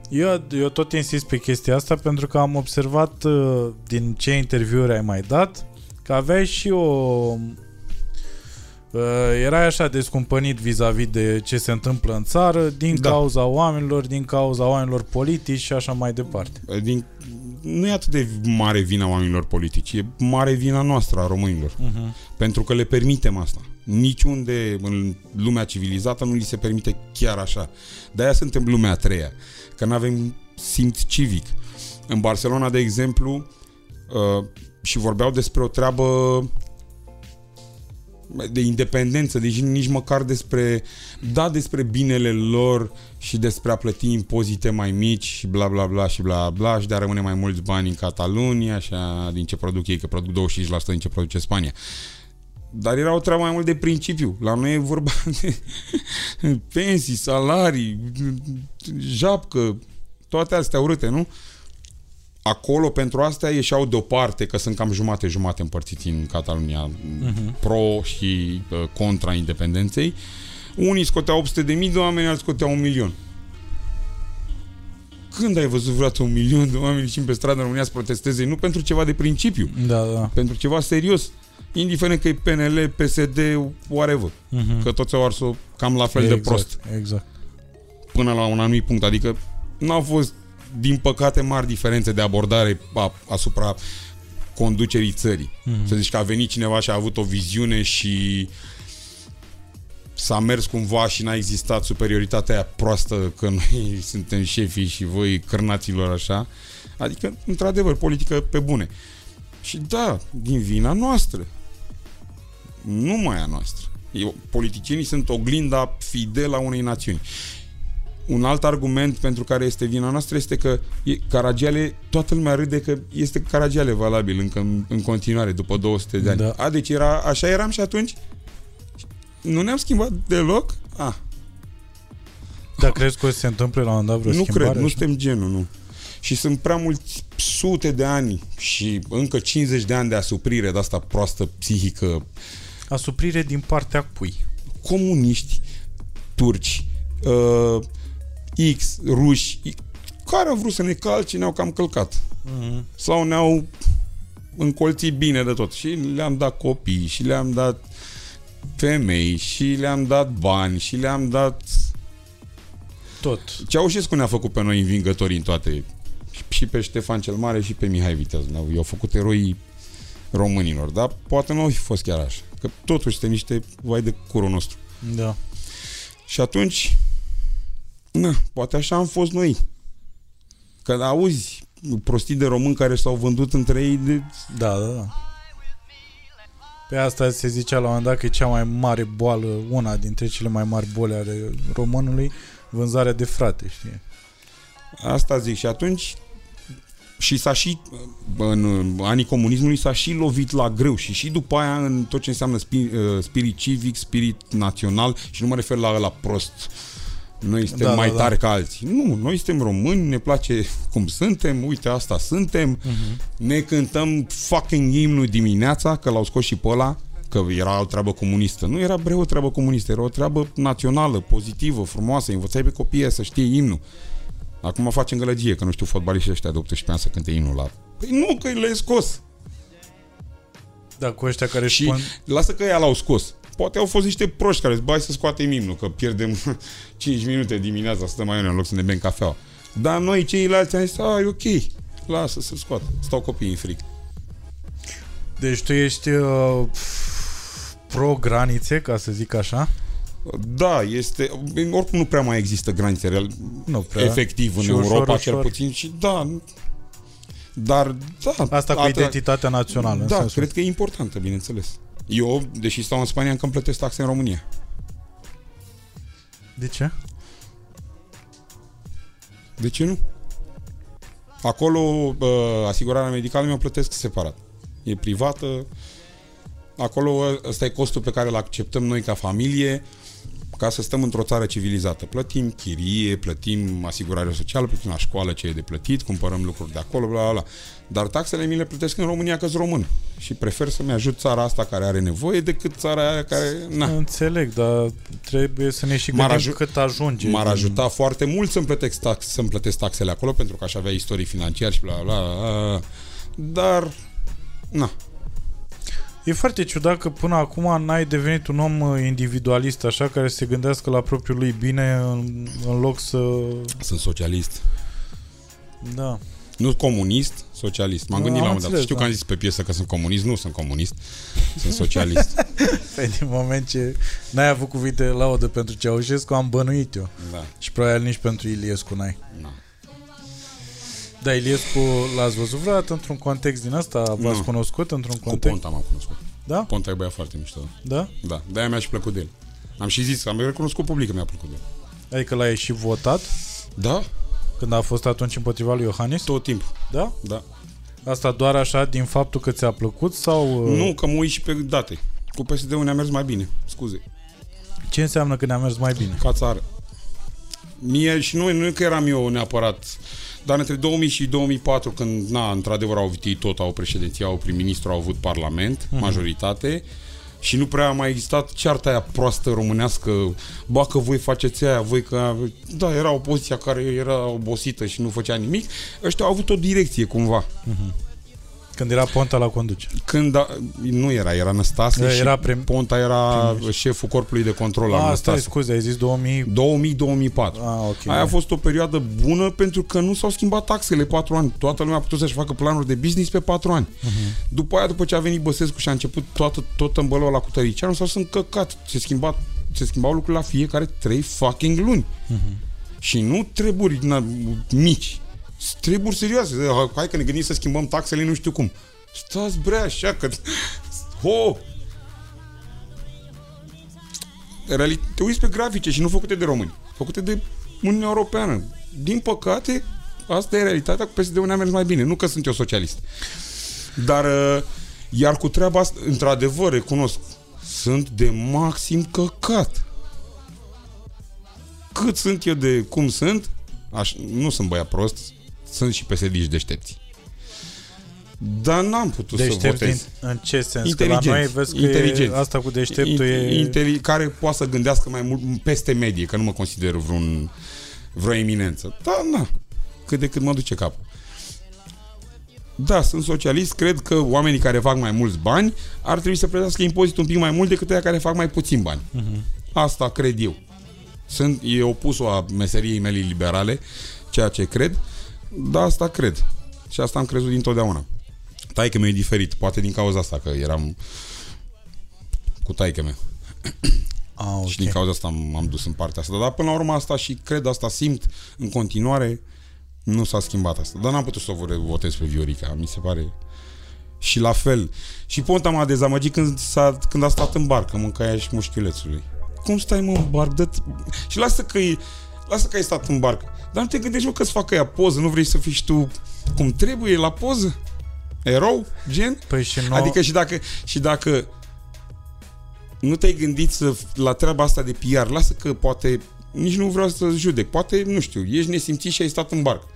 eu, eu tot insist pe chestia asta pentru că am observat uh, din ce interviuri ai mai dat că aveai și o... Uh, erai așa descumpănit vis-a-vis de ce se întâmplă în țară din Da. cauza oamenilor, din cauza oamenilor politici și așa mai departe. Din, nu e atât de mare vina oamenilor politici, e mare vina noastră a românilor. Uh-huh. Pentru că le permitem asta. Niciunde în lumea civilizată nu li se permite chiar așa. De-aia suntem lumea a treia. Că nu avem simț civic. În Barcelona, de exemplu, uh, și vorbeau despre o treabă de independență, deci nici măcar despre, da, despre binele lor și despre a plăti impozite mai mici și bla bla bla și bla bla și de a rămâne mai mulți bani în Catalunia și a, din ce produc ei, că produc 25% din ce produce Spania. Dar era o treabă mai mult de principiu. La noi e vorba <laughs> de pensii, salarii, japcă, toate astea urâte, nu? Acolo, pentru astea, ieșeau deoparte, că sunt cam jumate-jumate împărțiți în Catalunia, Mhm. pro și uh, contra independenței. Unii scoteau 800 de mii de oameni, alții scoteau un milion. când ai văzut vreodată un milion de oameni ieșind pe stradă în România să protesteze? Nu pentru ceva de principiu, Da, da. pentru ceva serios. Indiferent că e PNL, PSD, whatever. Mhm. Că toți au ars-o cam la fel de exact, prost. Exact. Până la un anumit punct. Adică n-au fost, din păcate, mari diferențe de abordare a, asupra conducerii țării. Mhm. Să zici că a venit cineva și a avut o viziune și s-a mers cumva și n-a existat superioritatea aia proastă că noi <laughs> suntem șefii și voi cârnaților așa. Adică, într-adevăr, politică pe bune. Și da, din vina noastră. Nu mai a noastră. Eu, politicienii sunt oglinda fidelă a unei națiuni. Un alt argument pentru care este vina noastră este că e, Caragiale, toată lumea râde că este Caragiale valabil încă în, în continuare, după 200 de ani. Da. A, deci era, așa eram și atunci? Nu ne-am schimbat deloc? Ah, Dar crezi că o să se întâmple la un moment dat vreo nu schimbare? cred, nu așa? suntem genul, nu. Și sunt prea mulți sute de ani și încă 50 de ani de asuprire de asta proastă psihică Asuprire din partea cui? comuniști, turci, uh, X, ruși, care au vrut să ne calce, ne-au cam călcat. Mhm. Sau ne-au încolțit bine de tot. Și le-am dat copii, și le-am dat femei, și le-am dat bani, și le-am dat... Tot. Ceaușescu ne-a făcut pe noi învingători în toate. Și pe Ștefan cel Mare și pe Mihai Viteaz. Ne-au- I-au făcut eroi românilor. Dar poate nu au fi fost chiar așa. Că totuși suntem niște vai de curul nostru. Da. Și atunci, na, poate așa am fost noi. Că auzi prostii de români care s-au vândut între ei de... Da, da, da. Pe asta se zicea la un moment dat că e cea mai mare boală, una dintre cele mai mari boli ale românului, vânzarea de frate, știi? Asta zic. Și atunci și s-a și în anii comunismului s-a și lovit la greu și și după aia în tot ce înseamnă spirit, spirit civic, spirit național și nu mă refer la la prost noi suntem Da, da, mai da, da, da. tari ca alții. Nu, noi suntem români, ne place cum suntem, uite asta suntem, Uh-huh. ne cântăm fucking imnul dimineața, că l-au scos și pe ăla, că era o treabă comunistă. Nu era bre o treabă comunistă, era o treabă națională, pozitivă, frumoasă, învățai pe copii să știe imnul. Acum facem gălăgie, că nu știu fotbaliștii ăștia de 18 ani să cânte imnul la... Păi nu, că le-ai scos. Da, cu ăștia care Și spun... lasă că ea l-au scos. Poate au fost niște proști care zic, bai să scoatem imnul, că pierdem <laughs> 5 minute dimineața să stăm mai în loc să ne bem cafeaua. Dar noi ceilalți am zis, a, e ok, lasă să scoată. Stau copiii în fric. Deci tu ești uh, pro-granițe, ca să zic așa? Da, este... Oricum nu prea mai există granițe real, Nu prea. efectiv în Și ușor, Europa, ușor. cel puțin. Și da, dar da. Asta cu atâta- identitatea națională. în Da, sensul- cred că e importantă, bineînțeles. Eu, deși stau în Spania, încă îmi plătesc taxe în România. De ce? De ce nu? Acolo uh, asigurarea medicală mi-o plătesc separat. E privată. Acolo ăsta e costul pe care îl acceptăm noi ca familie ca să stăm într-o țară civilizată. Plătim chirie, plătim asigurare socială, plătim la școală ce e de plătit, cumpărăm lucruri de acolo, bla, bla, bla. Dar taxele mi le plătesc în România că român. Și prefer să-mi ajut țara asta care are nevoie decât țara aia care... Na. Înțeleg, dar trebuie să ne și M-ar gândim aju- cât ajunge. M-ar din- ajuta foarte mult să-mi plătesc, tax, să-mi plătesc taxele acolo pentru că aș avea istorii financiari și bla bla bla. Dar, na, E foarte ciudat că până acum n-ai devenit un om uh, individualist, așa, care să se gândească la propriul lui bine în, în loc să... sunt socialist. Da. Nu comunist, socialist. M-am Da, gândit la am un moment dat. înțeles, Știu da. că am zis pe piesă că sunt comunist. Nu sunt comunist. Sunt socialist. <laughs> Pe din moment ce n-ai avut cuvinte de laudă pentru Ceaușescu, am bănuit eu. da. Și probabil nici pentru Iliescu n-ai. Na. Da, Iliescu l-ați văzut vreodată într-un context din ăsta? V-ați Nu. cunoscut într-un Cu context? Ponta m-am cunoscut. Da? Ponta e băiat foarte mișto. Da? Da. De-aia mi-a și plăcut de el. Am și zis, am recunoscut public că mi-a plăcut de el. Adică l-ai și votat Da? când a fost atunci împotriva lui Iohannis? Tot timpul. Da? Da. Asta doar așa din faptul că ți-a plăcut sau... uh, Nu, că mă uit și pe date. Cu PSD-ul ne-a mers mai bine. Scuze. Ce înseamnă că ne-a mers mai bine? ca țară. Mie și nu, nu că eram eu neapărat, dar între 2000 și 2004, când, na, într-adevăr au avut ei tot, au președinția, au prim-ministru, au avut parlament, Mhm. majoritate, Și nu prea a mai existat cearta aia proastă românească, ba că voi faceți aia, voi că... Da, era opoziția care era obosită și nu făcea nimic. Ăștia au avut o direcție cumva. Când era Ponta la conduce. Când a, nu era, era Năstase Da, și era prim- Ponta era prim-ministru. șeful corpului de control al Ah, stai, Năstase. scuze, ai zis 2000... 2000-2004. Ah, ok. Aia a fost o perioadă bună pentru că nu s-au schimbat taxele 4 ani. Toată lumea a putut să-și facă planuri de business pe 4 ani. Uh-huh. După aia, după ce a venit Băsescu și a început toată, tot îmbălău la cutăricianu, s-au încăcat. Se, schimba, se schimbau lucrurile la fiecare 3 fucking luni. Uh-huh. Și nu treburi na, mici. Treburi serioase. Hai că ne gândim să schimbăm taxele, nu știu cum. Stați bre așa că... Ho! Reali- te uiți pe grafice și nu făcute de români, făcute de Uniunea Europeană. Din păcate, asta e realitatea, cu PSD-ul ne-a mers mai bine. Nu că sunt eu socialist. Dar, uh, iar cu treaba asta, într-adevăr, recunosc, sunt de maxim căcat. Cât sunt eu de cum sunt, aș, nu sunt băiat prost, sunt și psd deștepți. Dar n-am putut să Deștept votez. din, în ce sens? Că la Inteligenți. noi vezi că Inteligenți. E, asta cu deșteptul In- e... inteli- care poate să gândească mai mult peste medie, că nu mă consider vreun, vreo eminență. Da, na, cât de cât mă duce capul. Da, sunt socialist, cred că oamenii care fac mai mulți bani ar trebui să plătească impozit un pic mai mult decât aia care fac mai puțin bani. Uh-huh. Asta cred eu. Sunt, e opusul a meseriei mele liberale, ceea ce cred, dar asta cred. Și asta am crezut dintotdeauna. Taică meu e diferit, poate din cauza asta, că eram cu taică meu. Ah, ok. Și din cauza asta m- m-am dus în partea asta. Dar până la urmă asta și cred, asta simt în continuare, nu s-a schimbat asta. Dar n-am putut să o vo- votez pe Viorica, mi se pare. Și la fel. Și Ponta m-a dezamăgit când, s-a, când a stat în barcă, mâncaia și mușchiulețului. Cum stai mă în barcă? Dă și lasă că e, lasă că ai stat în barcă. Dar nu te gândești mă că-ți facă ea poză, nu vrei să fii și tu cum trebuie la poză? Erou? Gen? Păi și nu... Adică și dacă, și dacă nu te-ai gândit să, la treaba asta de PR, lasă că poate, nici nu vreau să judec, poate, nu știu, ești nesimțit și ai stat în barcă.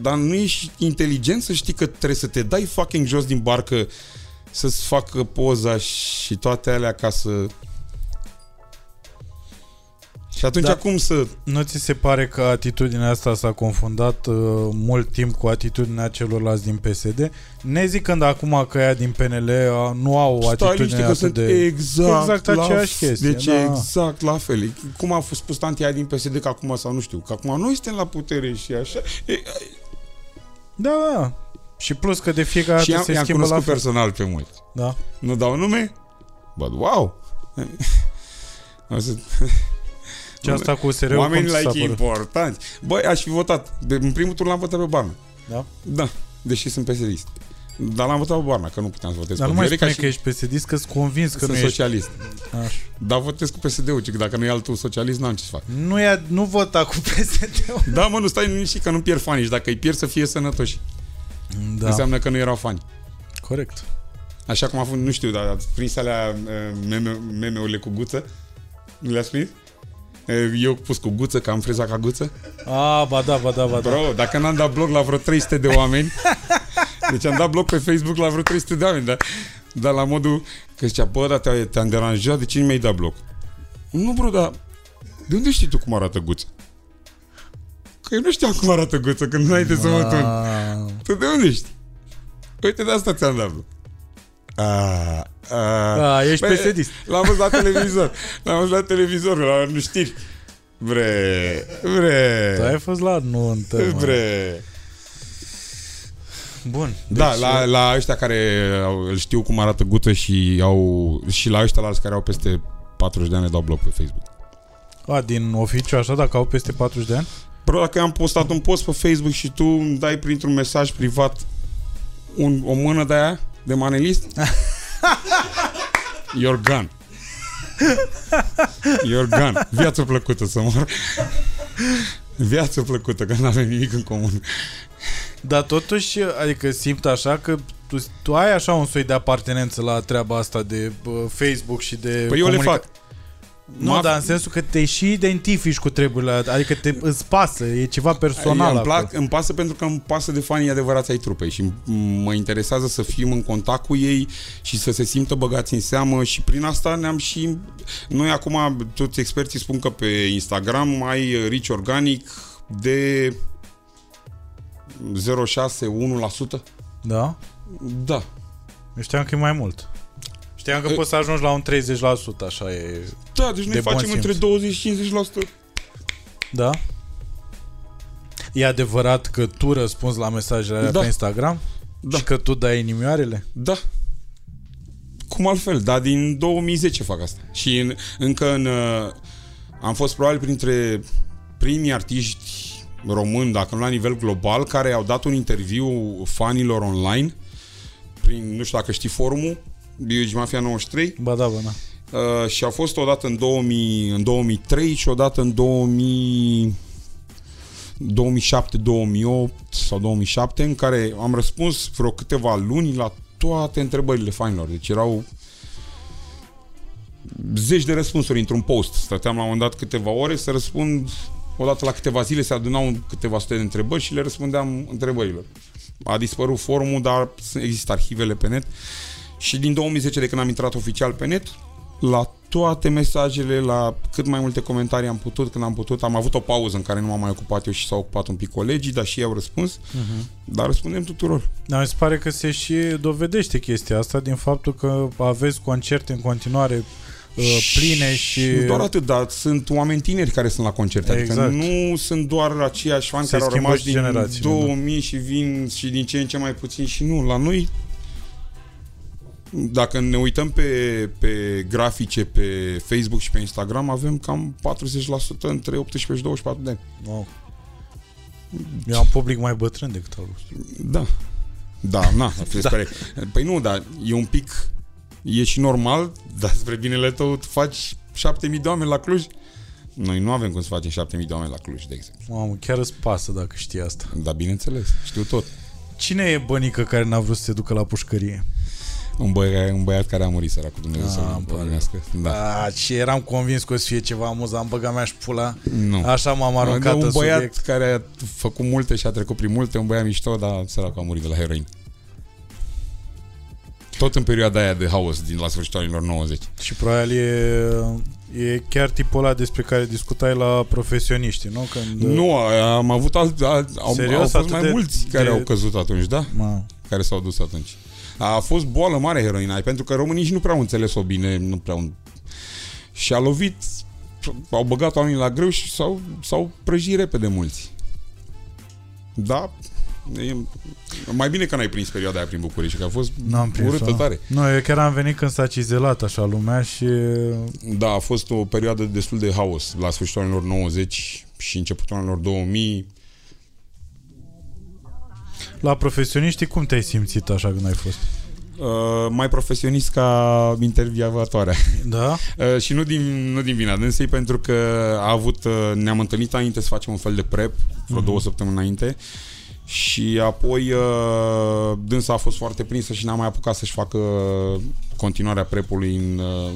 Dar nu ești inteligent să știi că trebuie să te dai fucking jos din barcă să-ți facă poza și toate alea ca să... Și atunci Da. cum să... Nu ți se pare că atitudinea asta s-a confundat uh, mult timp cu atitudinea celorlalți din PSD? Ne zicând acum că ea din PNL uh, nu au o Stai atitudine liniște că atât sunt de... exact, Exact la aceeași f- chestie, Deci da. exact la fel. Cum a fost spus tantia din PSD că acum sau nu știu, că acum noi suntem la putere și așa. E, Da, da. Și plus că de fiecare și dată am, se i-am schimbă la cunoscut fel. personal pe mulți. Da. Nu dau nume? But wow! <laughs> O să... Ce asta cu USR-ul Oamenii cum ți s-a like părut? importanți. Băi, aș fi votat. De, în primul tur l-am votat pe Barna. Da? Da, deși sunt psd Dar l-am votat pe Barna, că nu puteam să votez Dar pe nu mai Viorica spune și că ești PSD, că sunt convins că sunt nu ești... socialist. Așa. Dar votez cu PSD-ul, ci că dacă nu e altul socialist, n-am ce să fac. Nu, e, nu vota cu PSD-ul. Da, mă, nu stai liniștit că nu pierd fanii și dacă îi pierd să fie sănătoși. Da. Da, Înseamnă că nu erau fani. corect. Așa cum a fost, nu știu, dar ați prins alea uh, meme, meme-urile cu guță? Nu le-ați prins? Uh, Eu pus cu guță, că am freza ca guță. A, ba da, ba da, ba da. Bro, dacă n-am dat blog la vreo 300 de oameni, <laughs> deci am dat blog pe Facebook la vreo 300 de oameni, dar, dar la modul că zicea, bă, dar te- te-am deranjat, de ce nu mi-ai dat blog? Nu, bro, dar de unde știi tu cum arată guță? Că eu nu știam cum arată guță când înainte să mă tun. Ah, Tu de unde știi? Uite, de asta ți-am dat blog. A, a. a, ești Bă, psd L-am văzut la televizor. L-am văzut la televizor, la nu știri. Bre, bre, Tu ai fost la nuntă, mă. bre. Bun. Da, Deci, la, la ăștia care au- îl știu cum arată gută și au și la ăștia la alți care au peste 40 de ani le dau bloc pe Facebook. A, din oficiu așa, dacă au peste 40 de ani? Bro, dacă eu am postat un post pe Facebook și tu îmi dai printr-un mesaj privat un, o mână de aia, de manelist, <laughs> you're gone. You're gone. Viață plăcută să mor. Viață plăcută, că nu avem nimic în comun. Dar totuși, adică simt așa că tu, tu ai așa un soi de apartenență la treaba asta de bă, Facebook și de Păi eu le comunica- fac. Nu, m-a- dar în sensul că te și identifici cu treburile, adică te, îți pasă, e ceva personal îmi, acolo. plac, îmi pasă pentru că îmi pasă de fanii adevărați ai trupei și m- mă interesează să fim în contact cu ei și să se simtă băgați în seamă și prin asta ne-am și... Noi acum, toți experții spun că pe Instagram ai reach organic de 0,6-1%. Da? Da. Eu știam că e mai mult. Știam că E- poți să ajungi la un 30%, așa e. Da, deci noi De bun facem simț. între 20 și 50%. Da? E adevărat că tu răspunzi la mesajele alea Da. pe Instagram? Da. Și că tu dai inimioarele? Da. Cum altfel? Dar din 2010 fac asta. Și în, încă în... uh, Am fost probabil printre primii artiști români, dacă nu la nivel global, care au dat un interviu fanilor online prin, nu știu dacă știi forumul, Biogi Mafia 93, Ba da, bă, da. uh, și a fost odată în, 2000, în 2003 și odată în 2000 2007, 2008 sau 2007 în care am răspuns vreo câteva luni la toate întrebările fanilor. Deci erau zeci de răspunsuri într-un post. Stăteam la un moment dat câteva ore să răspund odată la câteva zile se adunau câteva sute de întrebări și le răspundeam întrebărilor. A dispărut forumul, dar există arhivele pe net. Și din 2010, de când am intrat oficial pe net, la toate mesajele, la cât mai multe comentarii am putut, când am putut, am avut o pauză în care nu m-am mai ocupat eu și s-au ocupat un pic colegii, dar și ei au răspuns, Uh-huh. dar răspundem tuturor. Dar mi se pare că se și dovedește chestia asta din faptul că aveți concerte în continuare uh, pline și... Nu doar atât, dar sunt oameni tineri care sunt la concerte. Exact. Adică nu sunt doar aceiași fani Se care au schimbă rămas și din generațiile, 2000 și vin și din ce în ce mai puțin și nu. La noi dacă ne uităm pe, pe grafice pe Facebook și pe Instagram, avem cam 40% între 18 și 24 de ani. Wow. Eu am public mai bătrân decât al vostru. Da. Da, na, <laughs> da. Pare. Păi nu, dar e un pic, e și normal, dar spre binele tău tu faci 7000 de oameni la Cluj. Noi nu avem cum să facem 7000 de oameni la Cluj, de exemplu. Mamă, chiar îți pasă dacă știi asta. Da, bineînțeles, știu tot. Cine e bănică care n-a vrut să se ducă la pușcărie? Un, băiat, un băiat care a murit, săracul Dumnezeu Ah, să îmi îl pare primească. Da. Da, și eram convins că o să fie ceva amuzant, băga mea și pula. Nu. Așa m-am aruncat un în băiat subiect. care a făcut multe și a trecut prin multe, un băiat mișto, dar săracul a murit de la heroin. Tot în perioada aia de haos din la sfârșitul anilor 90. Și probabil e, e chiar tipul ăla despre care discutai la profesioniști, nu? Când, Nu, am avut alt, alt au, Serios? au fost Atât mai de- mulți care de- au căzut atunci, da? Mă, Care s-au dus atunci. A fost boală mare heroina, pentru că românii nici nu prea au înțeles-o bine, nu prea au... Și a lovit, au băgat oamenii la greu și s-au, s-au prăjit repede mulți. Da, e, mai bine că n-ai prins perioada aia prin București, că a fost n-am prins urâtă tare. Nu, eu chiar am venit când s-a cizelat așa lumea și Da, a fost o perioadă destul de haos la sfârșitul anilor 90 și începutul anilor 2000. La profesioniști cum te-ai simțit așa când ai fost? Uh, mai profesionist ca intervievatoarea. Da? <laughs> Uh, și nu din, nu din vina dânsei, pentru că a avut, uh, ne-am întâlnit înainte să facem un fel de prep, vreo Mhm. două săptămâni înainte, și apoi uh, dânsa a fost foarte prinsă și n-a mai apucat să-și facă continuarea prepului în, uh,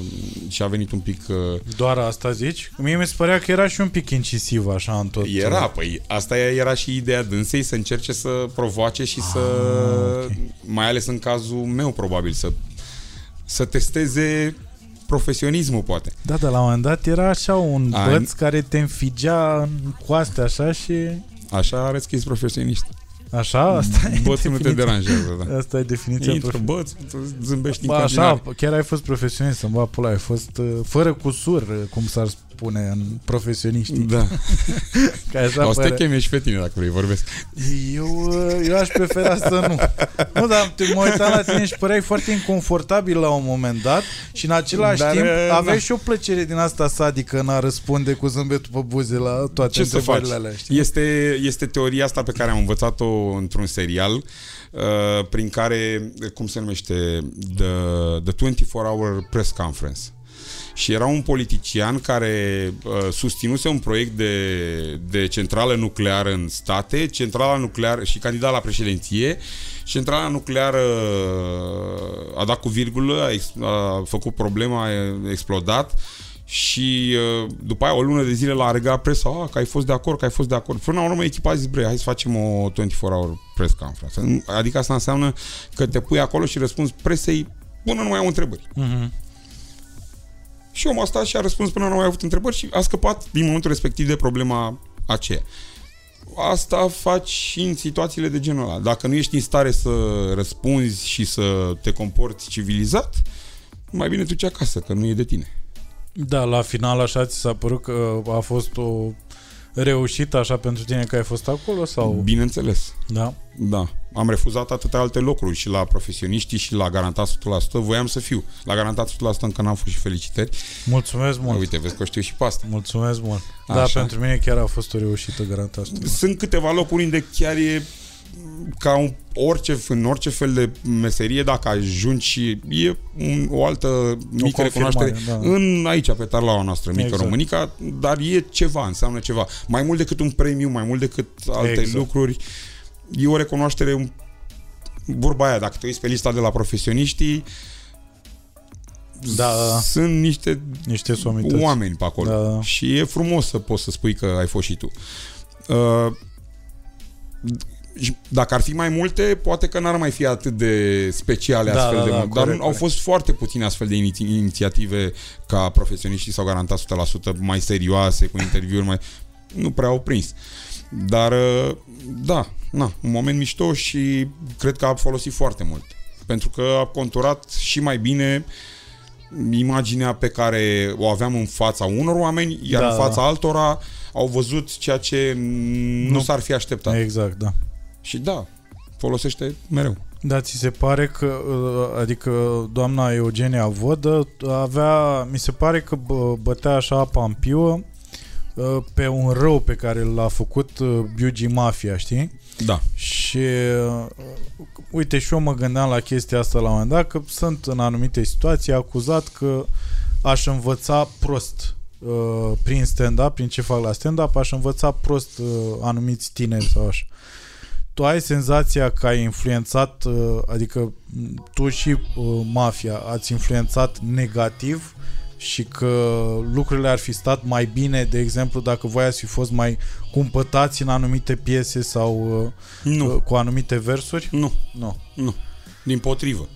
și a venit un pic... Uh, Doar asta zici? Mie mi se părea că era și un pic incisiv așa în tot. Era, păi asta era și ideea dânsei, să încerce să provoace și să, Ah, ok. mai ales în cazul meu probabil, să, să testeze profesionismul poate. Da, dar la un moment dat era așa un Ai- băț care te înfigea în coaste așa și... Așa arăți că ești profesionist. Așa? Asta e Bățul nu te definiția- deranjează, da. Asta e definiția Intră profi- băț, tu zâmbești în Ba, continuare. așa, chiar ai fost profesionist, să-mi va pula, ai fost uh, fără cusur, uh, cum s-ar spune în profesioniștii. Da. <laughs> Că așa O să te pare. cheme și pe tine dacă vrei, vorbesc. Eu, uh, eu aș prefera să nu. Nu, dar te mă uitam la tine și păreai foarte inconfortabil la un moment dat și în același Dar, timp uh, aveai na. și o plăcere din asta sadică în a răspunde cu zâmbetul pe buze la toate Ce să faci? întrebările alea, știi? Este, este teoria asta pe care am învățat-o într-un serial uh, prin care, cum se numește, The, the 24-Hour Press Conference. Și era un politician care uh, susținuse un proiect de, de centrală nucleară în state, centrala nucleară și candidat la președinție. Centrala nucleară uh, a dat cu virgulă, a, ex, a făcut problema, a explodat și uh, după aia o lună de zile l-a regat presa, ah, că ai fost de acord, că ai fost de acord. Până la urmă echipa a zis, bre, hai să facem o 24-hour press conference. Adică asta înseamnă că te pui acolo și răspunzi presei până nu mai au întrebări. Mhm. Și omul a stat și a răspuns până nu mai a avut întrebări și a scăpat din momentul respectiv de problema aceea. Asta faci și în situațiile de genul ăla. Dacă nu ești în stare să răspunzi și să te comporți civilizat, mai bine tu ce acasă, că nu e de tine. Da, la final așa ți s-a părut că a fost o reușită așa pentru tine că ai fost acolo sau? Bineînțeles. Da. Da. Am refuzat atâtea alte locuri și la profesioniștii și la garantat 100%. Voiam să fiu. La garantat 100% încă n-am fost și felicitări. Mulțumesc mult. Uite, vezi că știu și pe asta. Mulțumesc mult. Da, Așa. pentru mine chiar a fost o reușită garantat. Sunt câteva locuri unde chiar e ca un, orice, în orice fel de meserie, dacă ajungi și e un, o altă mică recunoaștere da. în aici, pe tarlaua noastră, mică Exact. Românica, dar e ceva, înseamnă ceva. Mai mult decât un premiu, mai mult decât alte Exact. lucruri, e o recunoaștere un- vorba aia, dacă te uiți pe lista de la profesioniștii, Da, da, da. sunt niște Niște somități. oameni pe acolo. Da, da. Și e frumos să poți să spui că ai fost și tu. Uh, și dacă ar fi mai multe, poate că n-ar mai fi atât de speciale Da, astfel da, de da, mult. Dar corect, au corect. fost foarte puține astfel de iniți- inițiative ca profesioniștii s-au garantat 100% mai serioase, cu interviuri mai... Nu prea au prins. Dar, uh, da, na, un moment mișto și cred că a folosit foarte mult. Pentru că a conturat și mai bine imaginea pe care o aveam în fața unor oameni, iar Da, în fața da. altora au văzut ceea ce nu, Nu. s-ar fi așteptat. Exact, da. Și da, folosește mereu. Da, ți se pare că, uh, adică doamna Eugenia Vodă avea, mi se pare că bă, bătea așa apa în piuă uh, pe un rău pe care l-a făcut uh, Biugi Mafia, știi? Da. Și uh, uite, și eu mă gândeam la chestia asta la un moment dat, că sunt în anumite situații acuzat că aș învăța prost uh, prin stand-up, prin ce fac la stand-up, aș învăța prost uh, anumiți tineri sau așa. Tu ai senzația că ai influențat, uh, adică m, tu și uh, mafia ați influențat negativ și că lucrurile ar fi stat mai bine, de exemplu, dacă voi ați fi fost mai cumpătați în anumite piese sau uh, Nu, uh, cu anumite versuri? nu, Nu. nu. Din potrivă.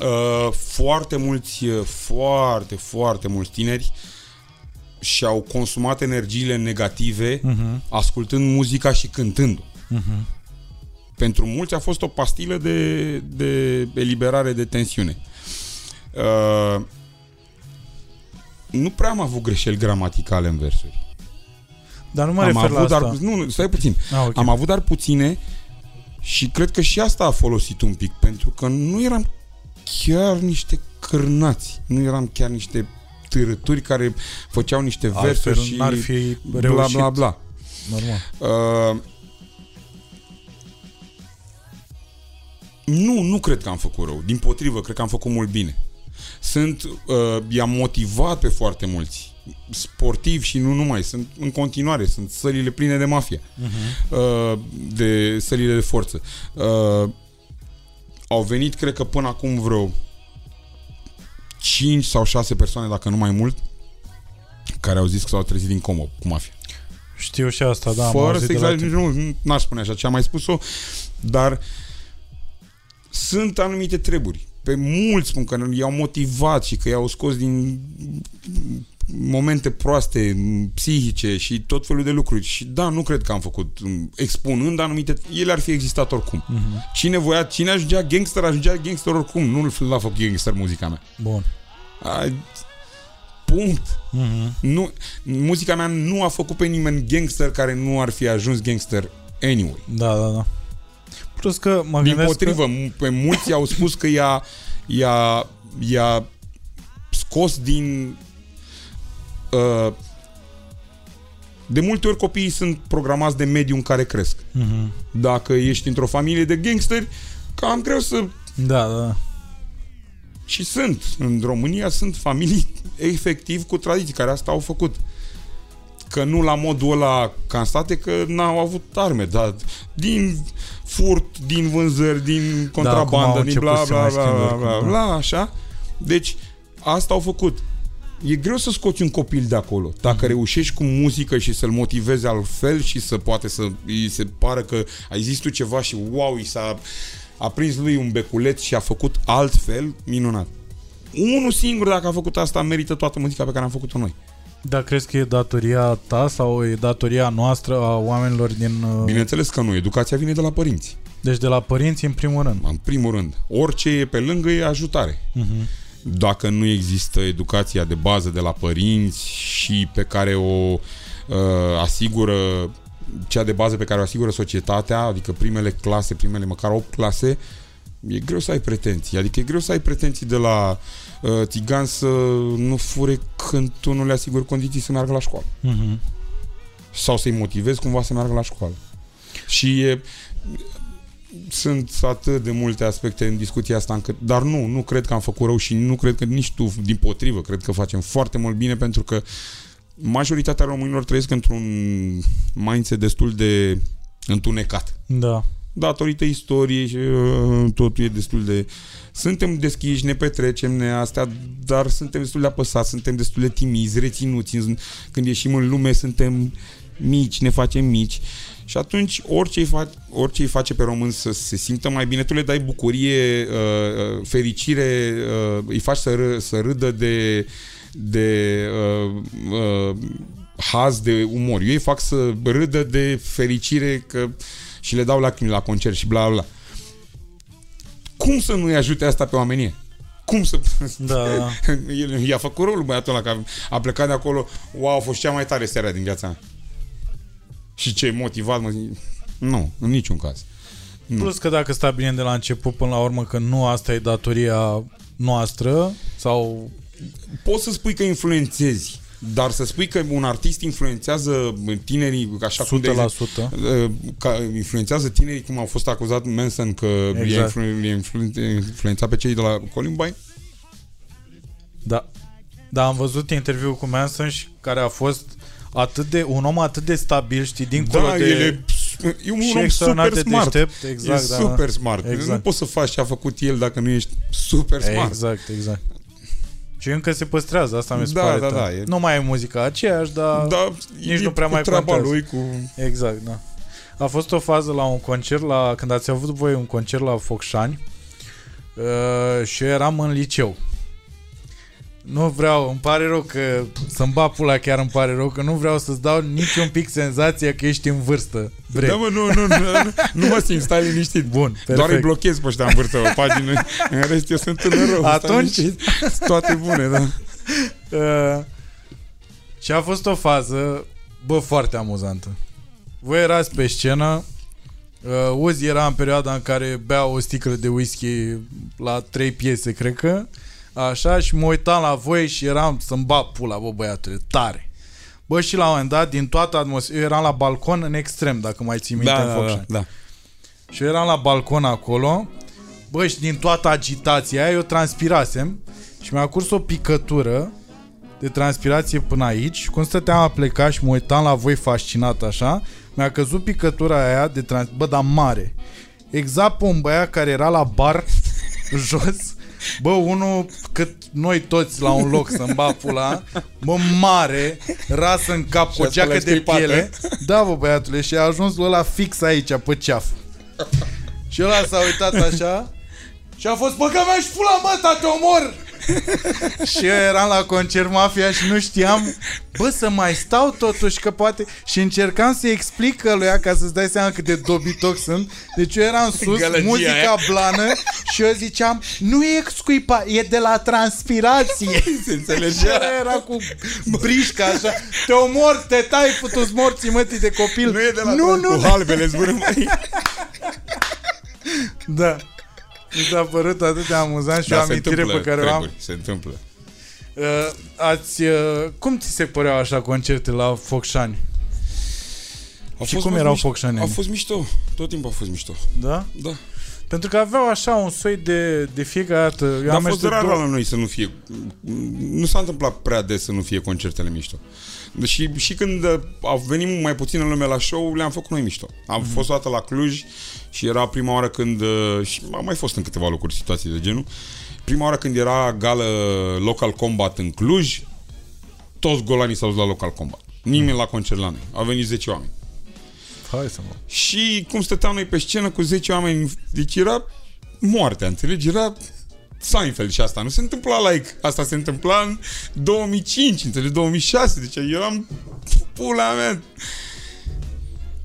Uh, foarte mulți, uh, foarte, foarte mulți tineri și-au consumat energiile negative Uh-huh. ascultând muzica și cântând. Uh-huh. Pentru mulți a fost o pastilă de, de eliberare de tensiune. Uh, nu prea am avut greșeli gramaticale în versuri. Dar nu mă am refer avut la dar, asta. Nu, nu, stai puțin. Ah, ok. Am avut dar puține și cred că și asta a folosit un pic, pentru că nu eram chiar niște cârnați, nu eram chiar niște târături care făceau niște Altfel versuri și n-ar fi bla reușit. bla bla. Normal. Uh, nu, nu cred că am făcut rău. Din potrivă, cred că am făcut mult bine. Sunt, uh, i-am motivat pe foarte mulți sportivi și nu numai, sunt în continuare, sunt sălile pline de mafia, Uh-huh. uh, de sălile de forță. Uh, au venit, cred că până acum vreo 5 sau 6 persoane, dacă nu mai mult, care au zis că s-au trezit din comă cu mafia. Știu și asta, da. am Fără auzit să de la exagerez, tine. nu, n-aș spune așa ce am mai spus-o, dar sunt anumite treburi. Pe mulți spun că i-au motivat și că i-au scos din momente proaste, psihice și tot felul de lucruri. Și da, nu cred că am făcut, expunând anumite, ele ar fi existat oricum. Mhm. Cine voia, cine ajungea gangster, ajungea gangster oricum. Nu l-a făcut gangster muzica mea. Bun. A, punct. Mhm. Nu, muzica mea nu a făcut pe nimeni gangster care nu ar fi ajuns gangster anyway. Da, da, da. Plus că mă Din gândesc potrivă, că... m- pe mulți au spus că i-a, i-a, i-a scos din... Uh, de multe ori copiii sunt programați de mediul în care cresc. Mhm. Dacă ești într-o familie de gangsteri, cam greu să... Da, da, da. Și sunt. În România sunt familii <laughs> efectiv cu tradiții care asta au făcut. Că nu la modul ăla ca în state, că n-au avut arme, dar din furt, din vânzări, din acum au contrabandă, din început bla să bla mai bla schimbe bla oricum, bla, da. bla, așa. Deci, asta au făcut. e greu să scoți un copil de acolo. Dacă mm-hmm. reușești cu muzică și să-l motivezi altfel și să poate să îi se pară că ai zis tu ceva și wow, i s-a a prins lui un beculeț și a făcut altfel, minunat. Unul singur, dacă a făcut asta, merită toată muzica pe care am făcut-o noi. Da, crezi că e datoria ta sau e datoria noastră a oamenilor din... Uh, Bineînțeles că nu. Educația vine de la părinți. Deci de la părinți în primul rând. În primul rând. Orice e pe lângă e ajutare. Uh-huh. Dacă nu există educația de bază de la părinți și pe care o uh, asigură cea de bază pe care o asigură societatea, adică primele clase, primele măcar 8 clase, e greu să ai pretenții. Adică e greu să ai pretenții de la uh, țigan să nu fure când tu nu le asiguri condiții să meargă la școală. Uh-huh. Sau să-i motivezi cumva să meargă la școală. Și e, sunt atât de multe aspecte în discuția asta, încât, dar nu, nu cred că am făcut rău și nu cred că nici tu, din potrivă, cred că facem foarte mult bine pentru că majoritatea românilor trăiesc într-un mindset destul de întunecat. Da. Datorită istoriei și uh, totul e destul de... Suntem deschiși, ne petrecem, ne astea, dar suntem destul de apăsați, suntem destul de timizi, reținuți. Când ieșim în lume suntem mici, ne facem mici. Și atunci orice îi, face, orice îi face pe român să se simtă mai bine, tu le dai bucurie, uh, uh, fericire, îi faci să, râ, să râdă de de uh, uh, haz, de umor. Eu îi fac să râdă de fericire că și le dau lacrimi la concert și bla bla. Cum să nu-i ajute asta pe oamenie? Cum să... Da. <laughs> El i-a făcut rolul băiatul ăla, că a plecat de acolo, wow, a fost cea mai tare seara din viața mea. Și ce motivat, mă zic, nu, în niciun caz. Nu. Plus că dacă stai bine de la început până la urmă că nu asta e datoria noastră sau poți să spui că influențezi, dar să spui că un artist influențează tinerii, așa 100%. cum de exemplu, ca influențează tinerii, cum au fost acuzat Manson că exact. i-a influ- influențat pe cei de la Columbine? Da. Da, am văzut interviul cu Manson și care a fost atât de, un om atât de stabil, știi, dincolo da, de... Ele, e un om super de smart. Deștept, exact, e da, super smart. Exact. Nu poți să faci ce a făcut el dacă nu ești super smart. Exact, exact. Și încă se păstrează, asta mi se da, pare da, da, e... Nu mai e muzica aceeași, dar da, nici nu prea mai treaba lui cu... Exact, da. A fost o fază la un concert, la, când ați avut voi un concert la Focșani uh, și eu eram în liceu. Nu vreau, îmi pare rău că să-mi bat pula chiar îmi pare rău că nu vreau să-ți dau nici un pic senzația că ești în vârstă. Vrei. Da, mă, nu, nu, nu, nu, nu mă simt, stai liniștit. Bun, perfect. Doar îi blochez pe ăștia în vârstă o pagină, în rest eu sunt în rău. Atunci... Toate bune, da. <laughs> Uh, și a fost o fază, bă, foarte amuzantă. Voi erați pe scenă, uh, Uzi era în perioada în care bea o sticlă de whisky la trei piese, cred că, Așa, și mă uitam la voi și eram să-mi bat pula, bă, băiatule, tare. Bă, și la un moment dat, din toată atmosfera, eu eram la balcon în extrem, dacă mai ții minte da, în da, da, da. Și eu eram la balcon acolo, bă, și din toată agitația aia, eu transpirasem și mi-a curs o picătură de transpirație până aici și cum stăteam a pleca și mă uitam la voi fascinat așa, mi-a căzut picătura aia de trans... Bă, dar mare. Exact pe un băiat care era la bar <laughs> jos Bă, unul cât noi toți la un loc să-mi bat pula, bă, mare, rasă în cap, cu o geacă de piele. Da, bă, băiatule, și a ajuns la fix aici, pe ceaf. Și ăla s-a uitat așa și a fost, bă, că mi-aș pula, mă, te omor! <laughs> și eu eram la concert mafia și nu știam Bă, să mai stau totuși că poate Și încercam să explic lui ca să-ți dai seama cât de dobitoc sunt. Deci eu eram sus, Gălăgia muzica aia. blană Și eu ziceam Nu e scuipa, e de la transpirație. <laughs> Se înțelegea. Era cu brișca așa Te omor, te tai, futus morții mătii de copil. Nu e de la nu, nu, cu halbele zburâmai <laughs> Da mi s-a părut atât de amuzant și da, o amintire pe care o am. Se întâmplă. Uh, ați, uh, cum ți se păreau așa concerte la Focșani? A și cum erau mișto, Focșani? A fost mișto. Tot timpul a fost mișto. Da? Da. Pentru că aveau așa un soi de, de fiecare dată. Eu Dar a fost rar la noi să nu fie... Nu s-a întâmplat prea des să nu fie concertele mișto. Și, și când au venit mai puțin în lume la show, le-am făcut noi mișto. Am mm-hmm. fost o dată la Cluj și era prima oară când... Și a mai fost în câteva locuri situații de genul. Prima oară când era gală Local Combat în Cluj, toți golanii s-au dus la local combat. Nimeni la concert la noi. Au venit 10 oameni. Hai să mă. Și cum stăteam noi pe scenă cu 10 oameni, deci era moartea, înțelegi? Era Seinfeld și asta. Nu se întâmpla like. Asta se întâmpla în 2005, înțelegi? 2006. Deci eu am pula mea.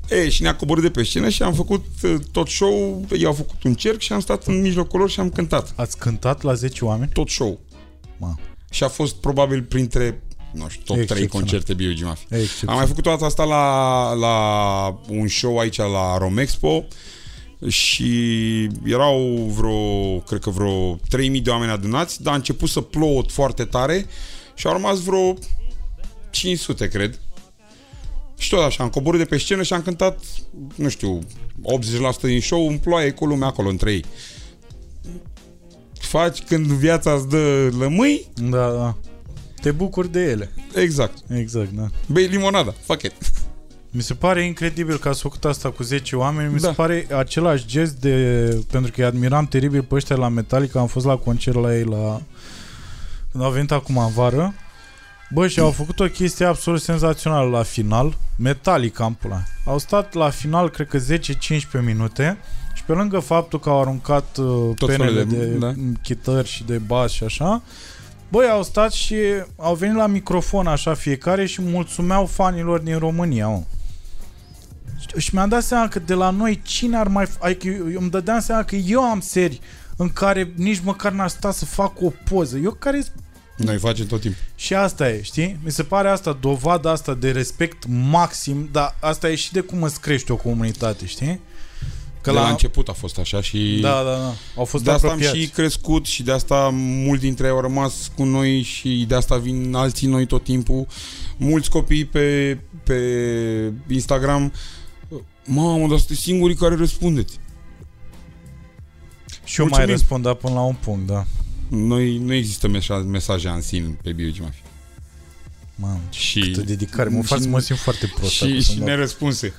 E, și ne-a coborât de pe scenă și am făcut uh, tot show, ei au făcut un cerc și am stat în mijlocul lor și am cântat. Ați cântat la 10 oameni? Tot show. Ma. Și a fost probabil printre nu știu, top 3 Excepțional. concerte B.U.G. Mafia. Excepțional. Am mai făcut toată asta la, la un show aici la Romexpo și erau vreo, cred că vreo 3000 de oameni adunați, dar a început să plouă foarte tare și au rămas vreo 500, cred. Și tot așa, am coborât de pe scenă și am cântat, nu știu, 80% din show în ploaie cu lumea acolo între ei. Faci când viața îți dă lămâi, Da, da. Te bucuri de ele. exact. Exact, da. Bei limonada, fuck it. Mi se pare incredibil că ați făcut asta cu 10 oameni. Mi Da. se pare același gest de... Pentru că îi admiram teribil pe ăștia la Metallica. Am fost la concert la ei la... Când au venit acum în vară. Bă, și au făcut o chestie absolut senzațională la final. Metallica în pula. Au stat la final, cred că 10-15 minute. Și pe lângă faptul că au aruncat uh, Tot penele felul de, de- de da. chitări și de bas și așa, Băi, au stat și au venit la microfon așa fiecare și mulțumeau fanilor din România, mă. Și- Și mi-am dat seama că de la noi cine ar mai... f- Adică eu, eu îmi dădeam seama că eu am seri în care nici măcar n-aș sta să fac o poză. Eu care Noi facem tot timpul. și asta e, știi? Mi se pare asta, dovada asta de respect maxim, dar asta e și de cum îți crești o comunitate, știi? Că la... la început a fost așa și Da, da, da. Au fost de asta am apropiați. și crescut și de asta mulți dintre ei au rămas cu noi și de asta vin alții noi tot timpul. Mulți copii pe, pe Instagram Mamă, dar sunteți singurii care răspundeți. Și eu mai Mulțumim. răspund dar până la un punct, da. Noi nu există mesaje, mesaje în sine pe Biology Mafia. Mamă, Și, câtă dedicare. Mă fac să mă simt foarte prost. și, acum și să-mi dau- nerăspunse.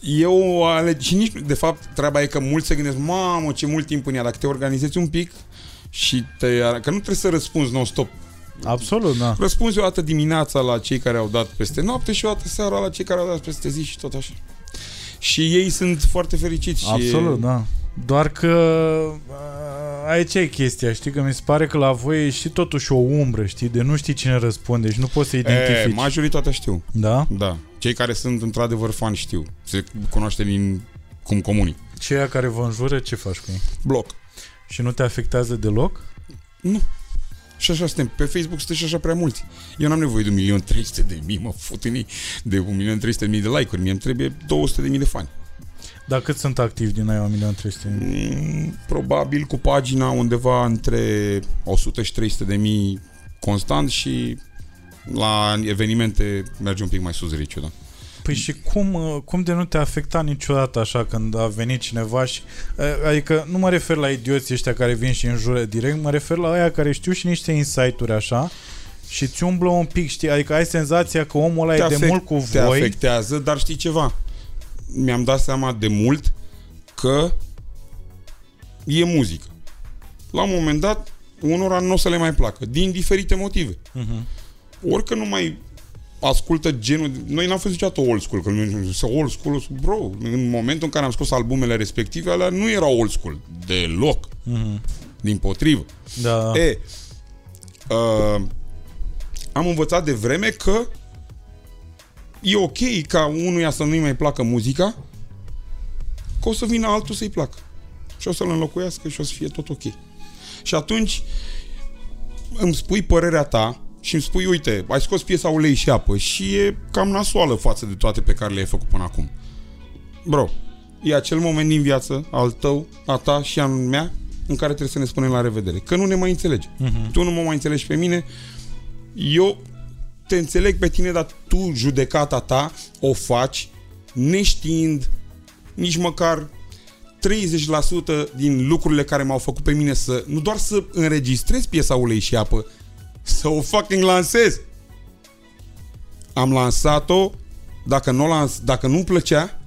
Eu aleg, și nici, de fapt, treaba e că mulți se gândesc, mamă, ce mult timp în ea, dacă te organizezi un pic și te, că nu trebuie să răspunzi non-stop. Absolut, da. Răspunzi o dată dimineața la cei care au dat peste noapte și o dată seara la cei care au dat peste zi și tot așa. Și ei sunt foarte fericiți. Și Absolut, da. Doar că a, aici e chestia, știi? Că mi se pare că la voi e și totuși o umbră, știi? De nu știi cine răspunde și nu poți să E, identifici. majoritatea știu. Da? Da. Cei care sunt într-adevăr fani știu. Se cunoaște din cum comunic. Ceea care vă înjură, ce faci cu ei? Bloc. Și nu te afectează deloc? Nu. Și așa suntem. Pe Facebook sunteți și așa prea mulți. Eu n-am nevoie de 1.300.000 de mii, mă fut în ei, de 1.300.000 de like-uri. Mie îmi trebuie 200.000 de fani. Dar cât sunt activi din aia 1.300.000? Mm, Probabil cu pagina undeva între 100 și 300 de mii constant și la evenimente merge un pic mai sus riciu, da. Păi și cum, uh, cum de nu te afecta niciodată așa când a venit cineva și... uh, Adică nu mă refer la idioții ăștia care vin și înjură direct, mă refer la aia care știu și niște insight-uri așa și ți umblă un pic, știi? Adică ai senzația că omul ăla e de mult cu te voi. afectează, dar știi ceva? Mi-am dat seama de mult că e muzică. La un moment dat, unora nu o să le mai placă, din diferite motive. Mhm. Ori că nu mai ascultă genul... Noi n-am fost niciodată old school, că nu să old school, bro, în momentul în care am scos albumele respective, alea nu erau old school, deloc, Mhm. din potrivă. Da. E, uh, am învățat de vreme că e ok ca unuia să nu-i mai placă muzica, că o să vină altul să-i placă. Și o să-l înlocuiască și o să fie tot ok. Și atunci îmi spui părerea ta și îmi spui, uite, ai scos piesa ulei și apă și e cam nasoală față de toate pe care le-ai făcut până acum. Bro, e acel moment din viață, al tău, a ta și al mea, în care trebuie să ne spunem la revedere. Că nu ne mai înțelegi. Mhm. Tu nu mă mai înțelegi pe mine, eu te înțeleg pe tine, dar tu, judecata ta, o faci neștiind nici măcar 30% din lucrurile care m-au făcut pe mine să, nu doar să înregistrez piesa ulei și apă, să o fucking lansez. Am lansat-o, dacă nu, lans, dacă nu-mi plăcea,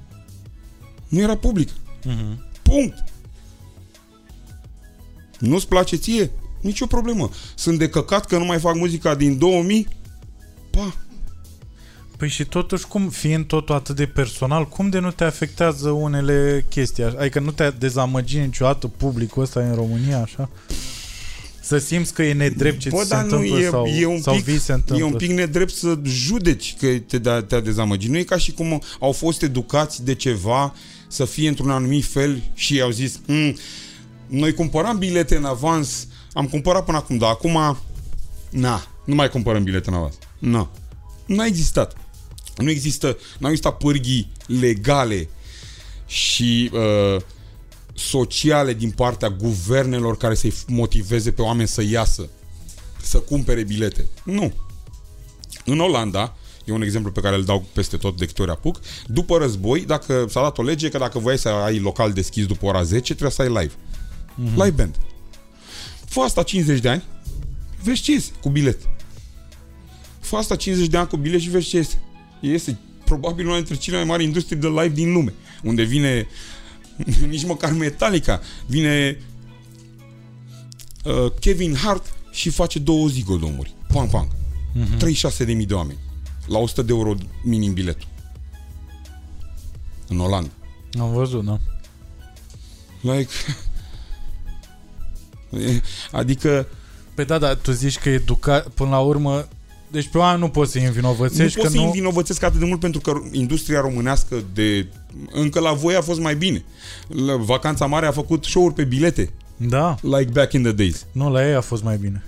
nu era public. Mhm. Punct. Nu-ți place ție? Nici o problemă. Sunt de căcat că nu mai fac muzica din 2000? Pa! Păi și totuși, cum, fiind totul atât de personal, cum de nu te afectează unele chestii? Adică nu te dezamăgi niciodată publicul ăsta în România, așa? Să simți că e nedrept ce Bă, ți se dar nu, întâmplă e, sau, e un sau pic, vi se întâmplă? E un pic nedrept să judeci că te, da, te-a dezamăgit. Nu e ca și cum au fost educați de ceva să fie într-un anumit fel și au zis mm, noi cumpăram bilete în avans, am cumpărat până acum, dar acum na, nu mai cumpărăm bilete în avans. Nu. Nu a existat. Nu există, nu au existat pârghii legale și uh, sociale din partea guvernelor care să-i motiveze pe oameni să iasă, să cumpere bilete. Nu. În Olanda, e un exemplu pe care îl dau peste tot de câte ori apuc, după război, dacă s-a dat o lege că dacă voiai să ai local deschis după ora 10, trebuie să ai live. Mm-hmm. Live band. Fă asta 50 de ani, vezi ce este cu bilet. Fă asta 50 de ani cu bilet și vezi ce este. Este probabil una dintre cele mai mari industrii de live din lume, unde vine <laughs> nici măcar Metallica, vine uh, Kevin Hart și face două zigodomuri. Pang, pang. Uh-huh. 36.000 de oameni. La 100 de euro minim biletul. În Olanda. Am văzut, da. Like... <laughs> adică Păi da, dar tu zici că educa... până la urmă deci pe oameni nu poți să-i nu învinovățești pot că să-i nu... învinovățesc atât de mult pentru că industria românească de... Încă la voi a fost mai bine. La Vacanța Mare a făcut show-uri pe bilete. Da, Like back in the days. nu, la ei a fost mai bine.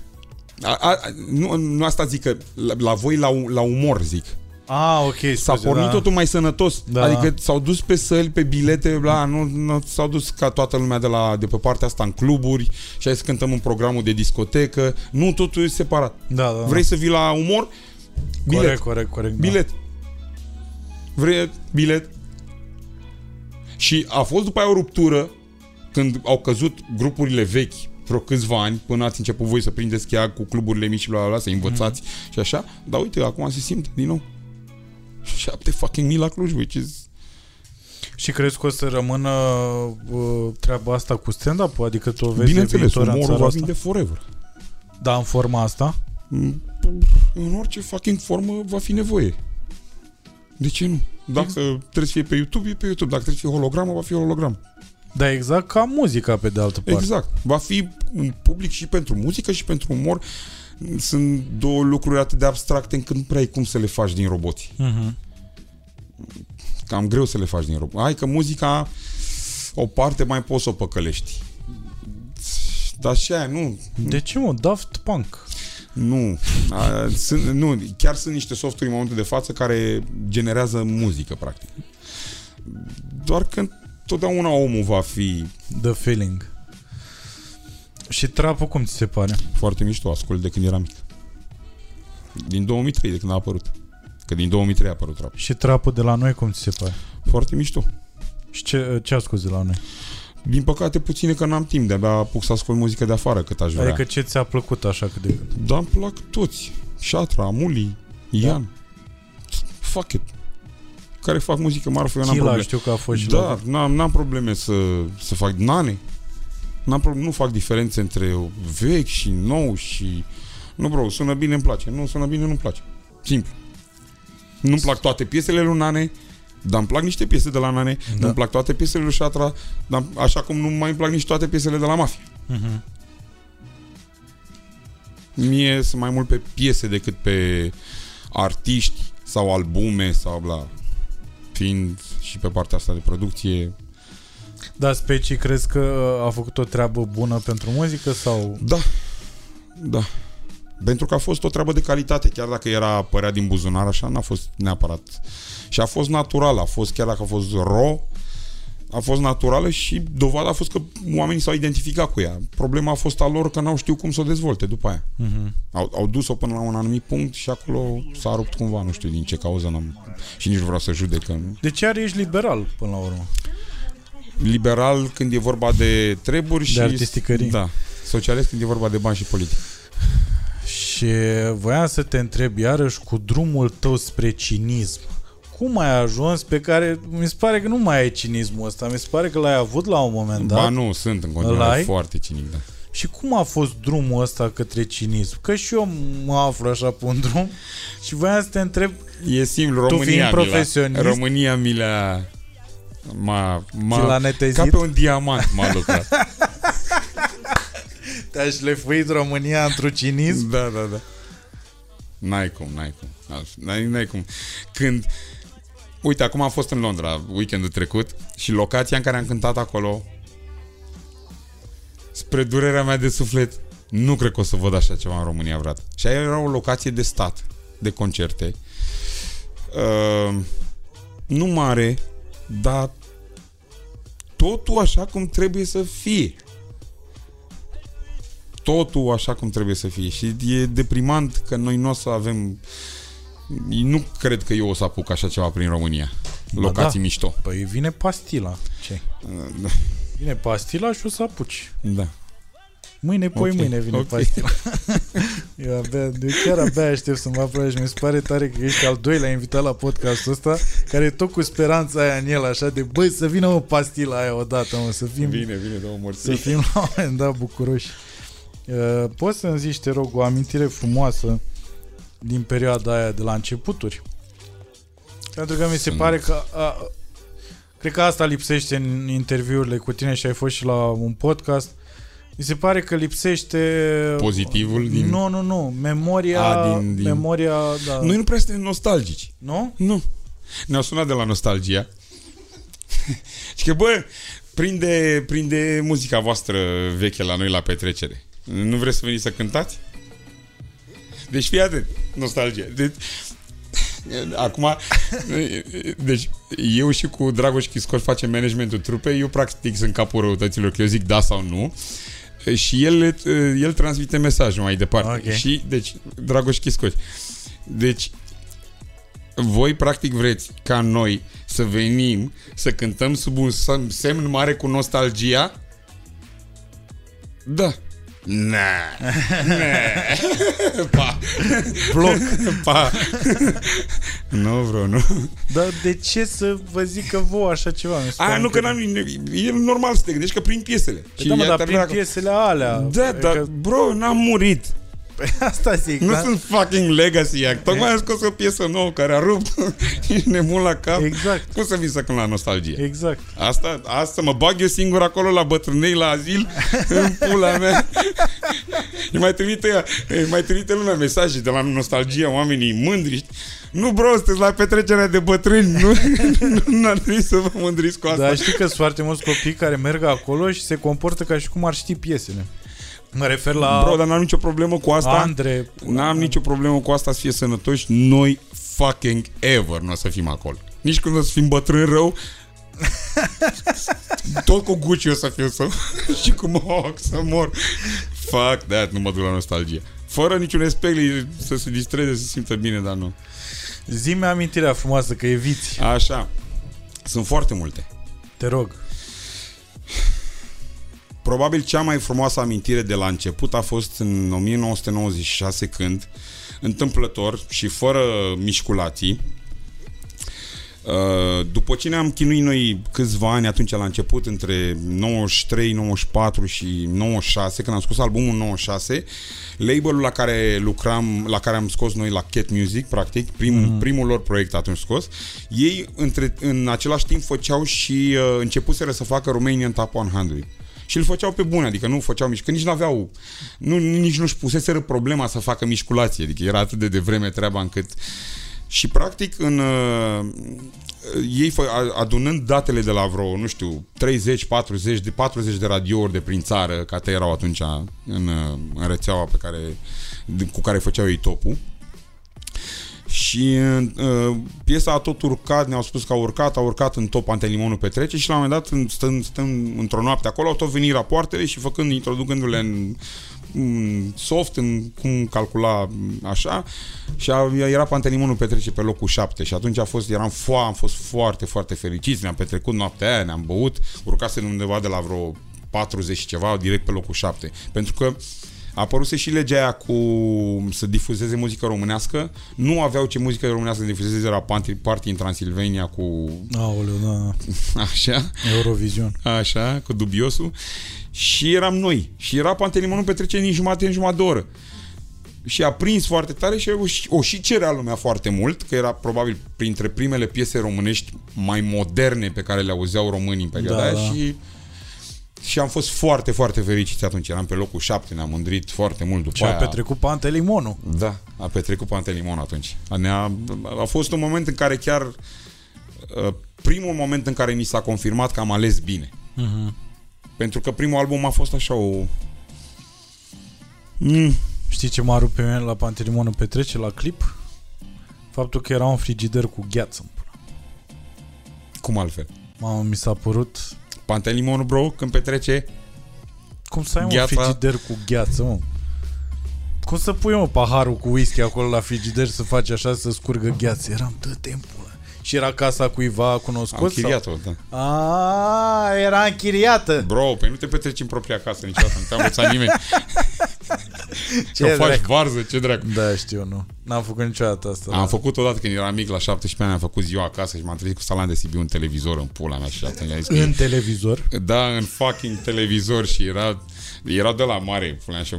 A, a, nu, nu asta zic că la, la voi la, la umor zic. Ah, ok, S-a scuze, pornit da. totul mai sănătos. Da. Adică s-au dus pe săli, pe bilete, bla, nu, nu s-au dus ca toată lumea de, la, de pe partea asta în cluburi și hai să cântăm în programul de discotecă. Nu, totul e separat. Da, da, da. Vrei să vii la umor? Bilet. Corect, corect, corect. da. Bilet. Vrei bilet? Și a fost după aia o ruptură când au căzut grupurile vechi vreo câțiva ani, până ați început voi să prindeți cheia cu cluburile mici și bla, bla, bla, să învățați și așa, dar uite, acum se simte din nou. Șapte fucking mii la Cluj, which is... Și crezi că o să rămână uh, treaba asta cu stand-up? Adică tu o vezi Bineînțeles, viitor în umorul țara va asta? vinde forever. Da, în forma asta? Mm, În orice fucking formă va fi nevoie. De ce nu? Dacă trebuie să fie pe YouTube, e pe YouTube. Dacă trebuie să fie hologramă, va fi hologram. Da, exact ca muzica pe de altă parte. Exact. Va fi un public și pentru muzică și pentru umor. Sunt două lucruri atât de abstracte încât nu prea ai cum să le faci din roboți. Mhm. Cam greu să le faci din roboți. Hai că muzica, o parte mai poți să o păcălești. Dar și aia, nu. De ce, mă? Daft Punk. Nu. A, sunt, nu. Chiar sunt niște softuri în momentul de față care generează muzică, practic. Doar că totdeauna omul va fi The Feeling. Și trapul cum ți se pare? foarte mișto, ascult de când eram mic. Din 2003, de când a apărut. Că din 2003 a apărut rap. Și trapul de la noi cum ți se pare? Foarte mișto. Și ce, ce asculti de la noi? Din păcate puține că n-am timp, de-abia apuc să ascult muzică de afară cât aș vrea. Adică ce ți-a plăcut așa cât de cât? Dar îmi plac toți. Șatra, Amuli, Ian. Fuck it. Care fac muzică marfă, eu n-am Chila probleme. știu că a fost și Da, la... n-am, n-am probleme să, să fac nane. N-am problem, nu fac diferențe între vechi și nou și... Nu, bro, sună bine, îmi place. Nu sună bine, nu-mi place. Simplu. Nu-mi plac toate piesele lui Nane, dar îmi plac niște piese de la Nane. Da. Nu-mi plac toate piesele lui Shatra, dar așa cum nu mai îmi plac nici toate piesele de la Mafia. Mhm. Mie sunt mai mult pe piese decât pe artiști sau albume sau bla. Fiind și pe partea asta de producție. Da, Speci, crezi că uh, a făcut o treabă bună pentru muzică sau... Da, da. Pentru că a fost o treabă de calitate, chiar dacă era părea din buzunar așa, n-a fost neapărat. Și a fost natural, a fost chiar dacă a fost ro, a fost naturală și dovada a fost că oamenii s-au identificat cu ea. Problema a fost a lor că n-au știut cum să o dezvolte după aia. Mhm. Au, au dus-o până la un anumit punct și acolo s-a rupt cumva, nu știu din ce cauză n-am, și nici nu vreau să judec. că nu. De ce are ești liberal până la urmă? Liberal când e vorba de treburi și... artisticării. Da. Socialist când e vorba de bani și politică. Și voiam să te întreb iarăși cu drumul tău spre cinism. Cum ai ajuns pe care... Mi se pare că nu mai ai cinismul ăsta. Mi se pare că l-ai avut la un moment Da? dat. Ba nu, sunt în Îl continuare ai? foarte cinic, da. Și cum a fost drumul ăsta către cinism? Că și eu mă aflu așa pe un drum și voiam să te întreb E simplu, Tu România fiind mi l-a- profesionist- România mi le-a... M-a, Ți l-a m-a, netezit? ca pe un diamant m-a lucrat. <laughs> te-aș șlefuit România într-un cinism? da, da, da. N-ai cum, n-ai cum. Altfel, N-ai, n-ai cum. Când... Uite, acum am fost în Londra weekendul trecut și locația în care am cântat acolo spre durerea mea de suflet nu cred că o să văd așa ceva în România vreodată. Și aia era o locație de stat, de concerte. Uh, nu mare, dar totul așa cum trebuie să fie totul așa cum trebuie să fie și e deprimant că noi nu o să avem nu cred că eu o să apuc așa ceva prin România locații da. mișto Păi vine pastila. Ce? da, Vine pastila și o să apuci. da. Mâine, poi Ok, mâine vine ok. pastila. <laughs> eu, abia, eu chiar abia aștept să mă aflu și mi se pare tare că ești al doilea invitat la podcastul ăsta, care e tot cu speranța aia în el, așa de, băi, să vină o pastila aia odată, mă, să fim, Bine, bine, două să morți. fim la un moment dat bucuroși. Uh, poți să-mi zici, te rog, o amintire frumoasă din perioada aia de la începuturi? Pentru că mi se Sunt. pare că a, cred că asta lipsește în interviurile cu tine și ai fost și la un podcast. Mi se pare că lipsește Pozitivul din... Nu, nu, nu, memoria, A, din- din- memoria, da. Noi nu prea suntem nostalgici. Nu? Nu. Ne-au sunat de la nostalgia. <laughs> și că, bă, prinde, prinde muzica voastră veche la noi la petrecere. Nu vreți să veniți să cântați? Deci fii atent, nostalgie. Deci, <laughs> acum, <laughs> deci eu și cu Dragoș Chiscoș facem managementul trupei, eu practic sunt capul răutăților, că eu zic da sau nu. Și el, el transmite mesajul mai departe. Ok. Și, deci, Dragoș Chiscoș. Deci, voi practic vreți ca noi să venim să cântăm sub un sem- semn mare cu nostalgia? Da. Na. Na. <laughs> Pa. Bloc. <laughs> Pa. <laughs> nu, bro, nu. Dar de ce să vă zic că vouă așa ceva? Mi se A, pare nu, că n-am, e normal să te gândești că prin piesele. Păi da, mă, ea dar te-ar prin vrea- piesele alea. Da, Adică- dar, bro, n-am murit. Păi asta zic, Nu da? sunt fucking legacy act. Tocmai am scos o piesă nouă care a rupt. <laughs> Ești nebun la cap. Exact. Cum să vii să cânt la nostalgie? Exact. Asta, asta mă bag eu singur acolo la bătrânei, la azil, <laughs> în pula mea. Îi mai trimite, îi mai trimite lumea mesaje de la nostalgia, oamenii mândri. Nu, bro, sunteți la petrecerea de bătrâni. Nu, <laughs> nu ar trebui să vă mândriți cu asta. Dar știi că sunt foarte mulți copii care merg acolo și se comportă ca și cum ar ști piesele. Mă refer la Bro, dar n-am nicio problemă cu asta. Andre. N-am nicio problemă cu asta să fie sănătoși. Noi fucking ever nu o să fim acolo. Nici când o să fim bătrâni rău, <laughs> tot cu Gucci o să fiu să... <laughs> și cu Mohawk să mor. Fuck that, nu mă duc la nostalgie. Fără niciun respect să se distreze, să se simtă bine, dar nu. Zi-mi amintirea frumoasă că eviți. Așa. Sunt foarte multe. Te rog. Probabil cea mai frumoasă amintire de la început a fost în 1996 când, întâmplător și fără mișculații, uh, după ce ne-am chinuit noi câțiva ani atunci la început, între 93, 94 și 96, când am scos albumul în 96, labelul la care lucram, la care am scos noi la Cat Music, practic, prim, mm. primul lor proiect atunci scos, ei între, în același timp făceau și uh, începuseră să facă Romanian Top 100 și îl făceau pe bune, adică nu făceau mișcă, nici nu aveau, nu, nici nu-și puseseră problema să facă mișculație, adică era atât de devreme treaba încât și practic în uh, ei fă, a- adunând datele de la vreo, nu știu, 30, 40, de 40 de radiouri de prin țară, ca te erau atunci în, uh, în rețeaua pe care, de- cu care făceau ei topul. Și uh, piesa a tot urcat, ne-au spus că a urcat, a urcat în top Antelimonul petrece și la un moment dat, în- stând, stând într-o noapte acolo, au tot venit rapoartele și făcând, introducându-le în, în soft, în cum calcula așa. Și a, era Pantelimonul petrece pe locul 7 și atunci a fost, eram foa, am fost foarte, foarte fericiți, ne-am petrecut noaptea aia, ne-am băut, urcasem undeva de la vreo 40 și ceva, direct pe locul 7. Pentru că A apăruse și legea aia cu să difuzeze muzică românească. Nu aveau ce muzică românească să difuzeze la Party, party în Transilvania cu... Aoleu, da. <laughs> Așa. Eurovision. Așa, cu dubiosul. Și eram noi. Și era Pantelimonul petrece din jumătate în jumătate de oră. Și a prins foarte tare și o, și- o și cerea lumea foarte mult, că era probabil printre primele piese românești mai moderne pe care le auzeau românii în perioada Da, aia da. și și am fost foarte, foarte fericiți atunci. Eram pe locul 7, ne-am mândrit foarte mult după Și a aia. petrecut Pantelimonul. Da, a petrecut Pantelimon atunci. Ne-a, a fost un moment în care chiar uh, primul moment în care mi s-a confirmat că am ales bine. Mhm. Pentru că primul album a fost așa o... Mm, Știi ce m-a rupt pe mine la Pantelimonul petrece, la clip? Faptul că era un frigider cu gheață. cum altfel? Mamă, mi s-a părut... Pantelimonul, bro, când petrece... Cum să ai un Gheața? frigider cu gheață, mă? Cum să pui, mă, paharul cu whisky acolo la frigider să faci așa să scurgă gheață? Eram, dă timpul. Și era casa cuiva Am cunoscut? chiriat-o, da. Sau? A, era închiriată. Bro, pe nu te petreci în propria casă niciodată, nu te-a învățat nimeni. <laughs> Ce Că faci dracu? varză, ce dracu. Da, știu, nu. N-am făcut niciodată asta. Am da. făcut odată când eram mic, la 17 ani, am făcut ziua acasă și m-am trezit cu salam de Sibiu un televizor în pula mea și atunci am zis că În televizor. Da, în fucking televizor și era era de la mare, puneam așa,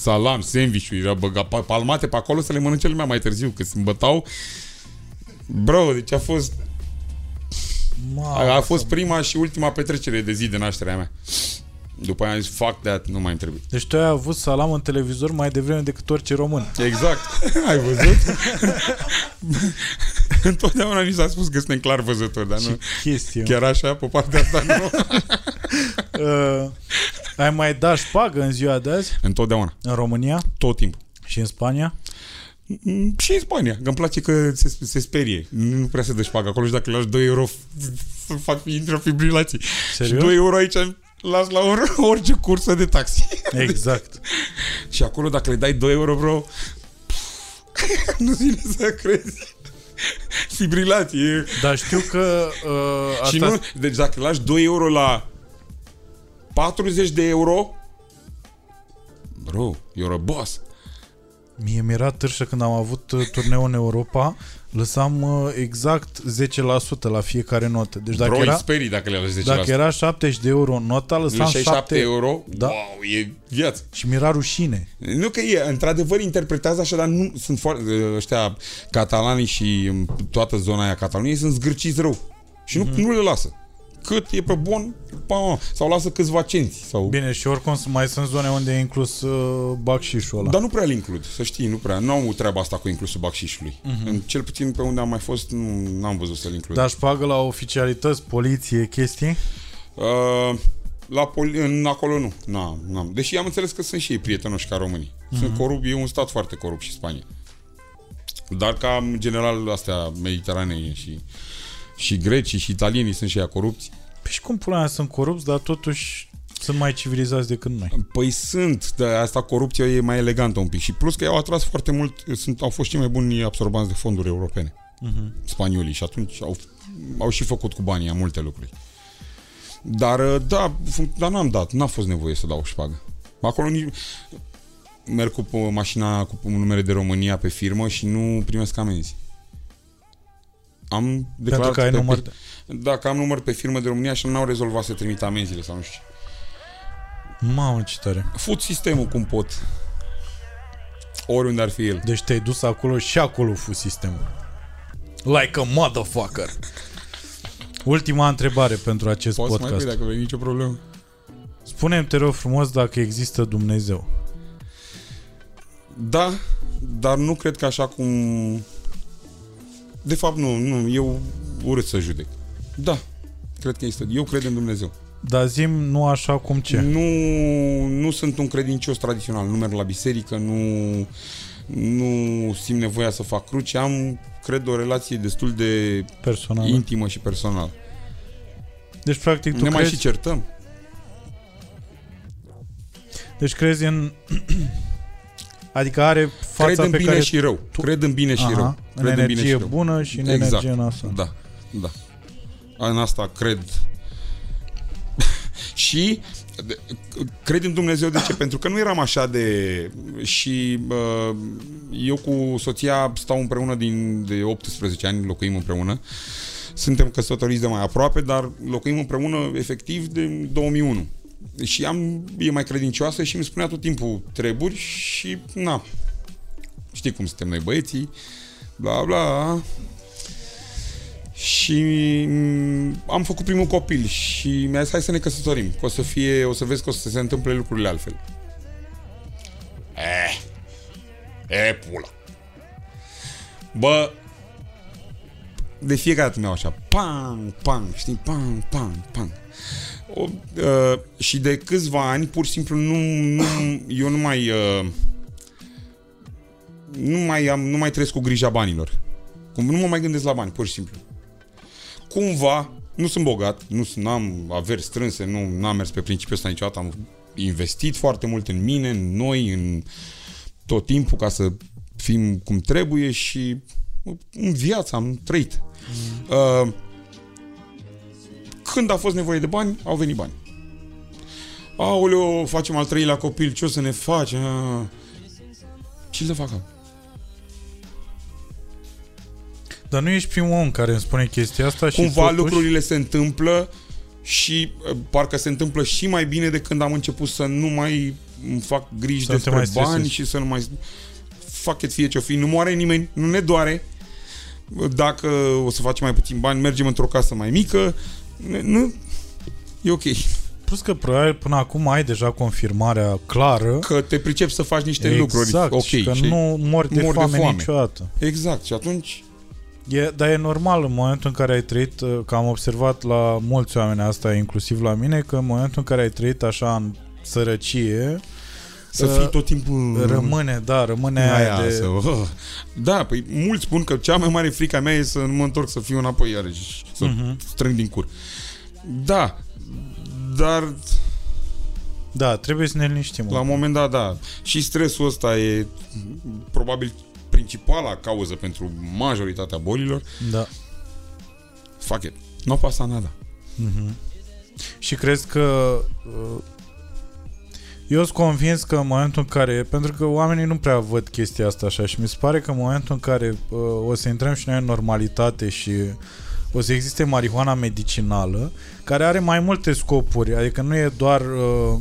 salam, sandwich era băgat pa- palmate pe acolo să le mănânce lumea mai târziu, că se îmbătau. Bro, deci a fost, a, a fost prima și ultima petrecere de zi de nașterea mea. După aia am zis, fuck that, nu mai îmi trebuie. Deci tu ai avut salam în televizor mai devreme decât orice român. Exact. <laughs> Ai văzut? <laughs> Întotdeauna mi s-a spus că suntem clar văzători, dar nu. Chestie. Chiar așa, pe partea asta, nu. <laughs> Uh, ai mai dat șpagă în ziua de azi? Întotdeauna, În România? tot timpul. Și în Spania? Mm, Și în Spania, că îmi place că se, se sperie. Nu prea se dă șpagă acolo și dacă lași 2 euro f- <laughs> f- fac intră fibrilații. Serios? Și 2 euro aici las la or, <laughs> orice cursă de taxi. <laughs> Exact. și acolo dacă le dai 2 euro, bro, nu vine să crezi. Fibrilație. Dar știu că uh, asta Și nu, deci dacă lași 2 euro la 40 de euro, bro, you're a boss. Mie mi-era târșă când am avut uh, turneu în Europa, lăsam uh, exact 10% la fiecare notă. Deci dacă bro, era, îi sperii dacă le lași 10%. dacă era 70 de euro nota, lăsam 67 7 euro, Da. wow, e viață. și mi-era rușine. Nu că e, într-adevăr interpretează așa, dar nu sunt foarte, ăștia catalanii și în toată zona aia Cataloniei sunt zgârciți rău. Și nu, Mhm. mm-hmm. nu le lasă. Cât e pe bun, pa, sau lasă câțiva cenți. Sau... Bine, și oricum mai sunt zone unde e inclus uh, bacșișul ăla. Dar nu prea îl includ, să știi, nu prea. Nu am treaba asta cu inclusul bacșișului. Mhm. Mm-hmm. În, cel puțin pe unde am mai fost, nu am văzut să-l includ. Dar șpagă la oficialități, poliție, chestii? Uh, la poli- în acolo nu. N-am, n-am. Deși am înțeles că sunt și ei prietenoși ca românii. Mm-hmm. Sunt corupți, e un stat foarte corupt și Spania. Dar ca în general astea mediteranee și și grecii și italienii sunt și ea corupți. Păi și cum pula mea sunt corupți, dar totuși sunt mai civilizați decât noi. Păi sunt, dar asta corupția e mai elegantă un pic. Și plus că i-au atras foarte mult, sunt, au fost cei mai buni absorbanți de fonduri europene. Mhm. Spaniolii și atunci au, au și făcut cu banii multe lucruri. Dar da, fun- dar n-am dat, n-a fost nevoie să dau șpagă. Acolo nici... Merg cu p- mașina cu numere de România pe firmă și nu primesc amenzi. Am declarat Pentru că ai pe, număr pe, Dacă am număr pe firmă de România și n-au rezolvat să trimit amenziile sau nu știu. ce. Mamă, ce tare. Fut sistemul cum pot. Oriunde ar fi el. Deci te-ai dus acolo și acolo fu sistemul. Like a motherfucker. Ultima întrebare pentru acest Poți mai podcast. fi dacă vrei nicio problemă. Spune-mi, te rog frumos, dacă există Dumnezeu. Da, dar nu cred că așa cum... De fapt, nu, nu, eu urât să judec. Da, cred că este. Eu cred în Dumnezeu. Dar zim nu așa cum ce. Nu, nu sunt un credincios tradițional, nu merg la biserică, nu, nu simt nevoia să fac cruce, am, cred, o relație destul de Personal. intimă și personală. Deci, practic, tu ne mai crezi, și certăm. deci crezi în... <clears throat> adică are fața Cred în pe bine care... și rău. Cred în bine și Aha, rău. în Cred energie bine și rău. bună și în Exact. energie noastră. Da, da. În asta cred. <laughs> și de, cred în Dumnezeu de ce? <coughs> Pentru că nu eram așa de... Și uh, eu cu soția stau împreună din de 18 ani, locuim împreună. Suntem căsătoriți de mai aproape, dar locuim împreună efectiv de 2001. Și am, e mai credincioasă și îmi spunea tot timpul treburi și na, știi cum suntem noi băieții, bla bla, și mm, am făcut primul copil și mi-a zis hai să ne căsătorim, că o să fie, o să vezi că o să se întâmple lucrurile altfel. Eh, e pula. Bă, de fiecare dată mi-au așa, pang, pang, știi, pang, pang, pang. O, uh, și de câțiva ani, pur și simplu, nu, nu eu nu mai uh, nu mai am, nu mai trăiesc cu grija banilor. Cum nu mă mai gândesc la bani, pur și simplu cumva, nu sunt bogat, nu am averi strânse, nu am mers pe principiul ăsta niciodată, am investit foarte mult în mine, în noi, în tot timpul ca să fim cum trebuie și în viață am trăit. Mm. Uh, când a fost nevoie de bani, au venit bani. Aoleo, facem al treilea copil, ce o să ne facem? Ce să facă? Dar nu ești primul om care îmi spune chestia asta și Cumva totuși... lucrurile se întâmplă și uh, parcă se întâmplă și mai bine de când am început să nu mai îmi fac griji să despre mai bani și să nu mai fac et fie ce-o fi. Nu moare nimeni, nu ne doare. Dacă o să facem mai puțin bani, mergem într-o casă mai mică. Nu, e ok. Plus că probabil până acum ai deja confirmarea clară că te pricepi să faci niște exact, lucruri. Ok. Și că și nu mori de, mor foame de foame niciodată. Exact. Și atunci E, dar e normal în momentul în care ai trăit, uh, că am observat la mulți oameni asta, inclusiv la mine, că în momentul în care ai trăit așa în sărăcie, să fii tot timpul... Rămâne, da, rămâne aia de... Să, oh. Da, păi mulți spun că cea mai mare frică a mea e să nu mă întorc să fiu înapoi iarăși, să uh-huh. strâng din cur. Da, dar... Da, trebuie să ne liniștim. La un moment dat, da. Și stresul ăsta e probabil principala cauză pentru majoritatea bolilor, da. fuck it. Nu pasa nada. Mm-hmm. Și crezi că uh, eu sunt convins că în momentul în care, pentru că oamenii nu prea văd chestia asta așa și mi se pare că în momentul în care uh, o să intrăm și noi în normalitate și o să existe marihuana medicinală, care are mai multe scopuri, adică nu e doar uh,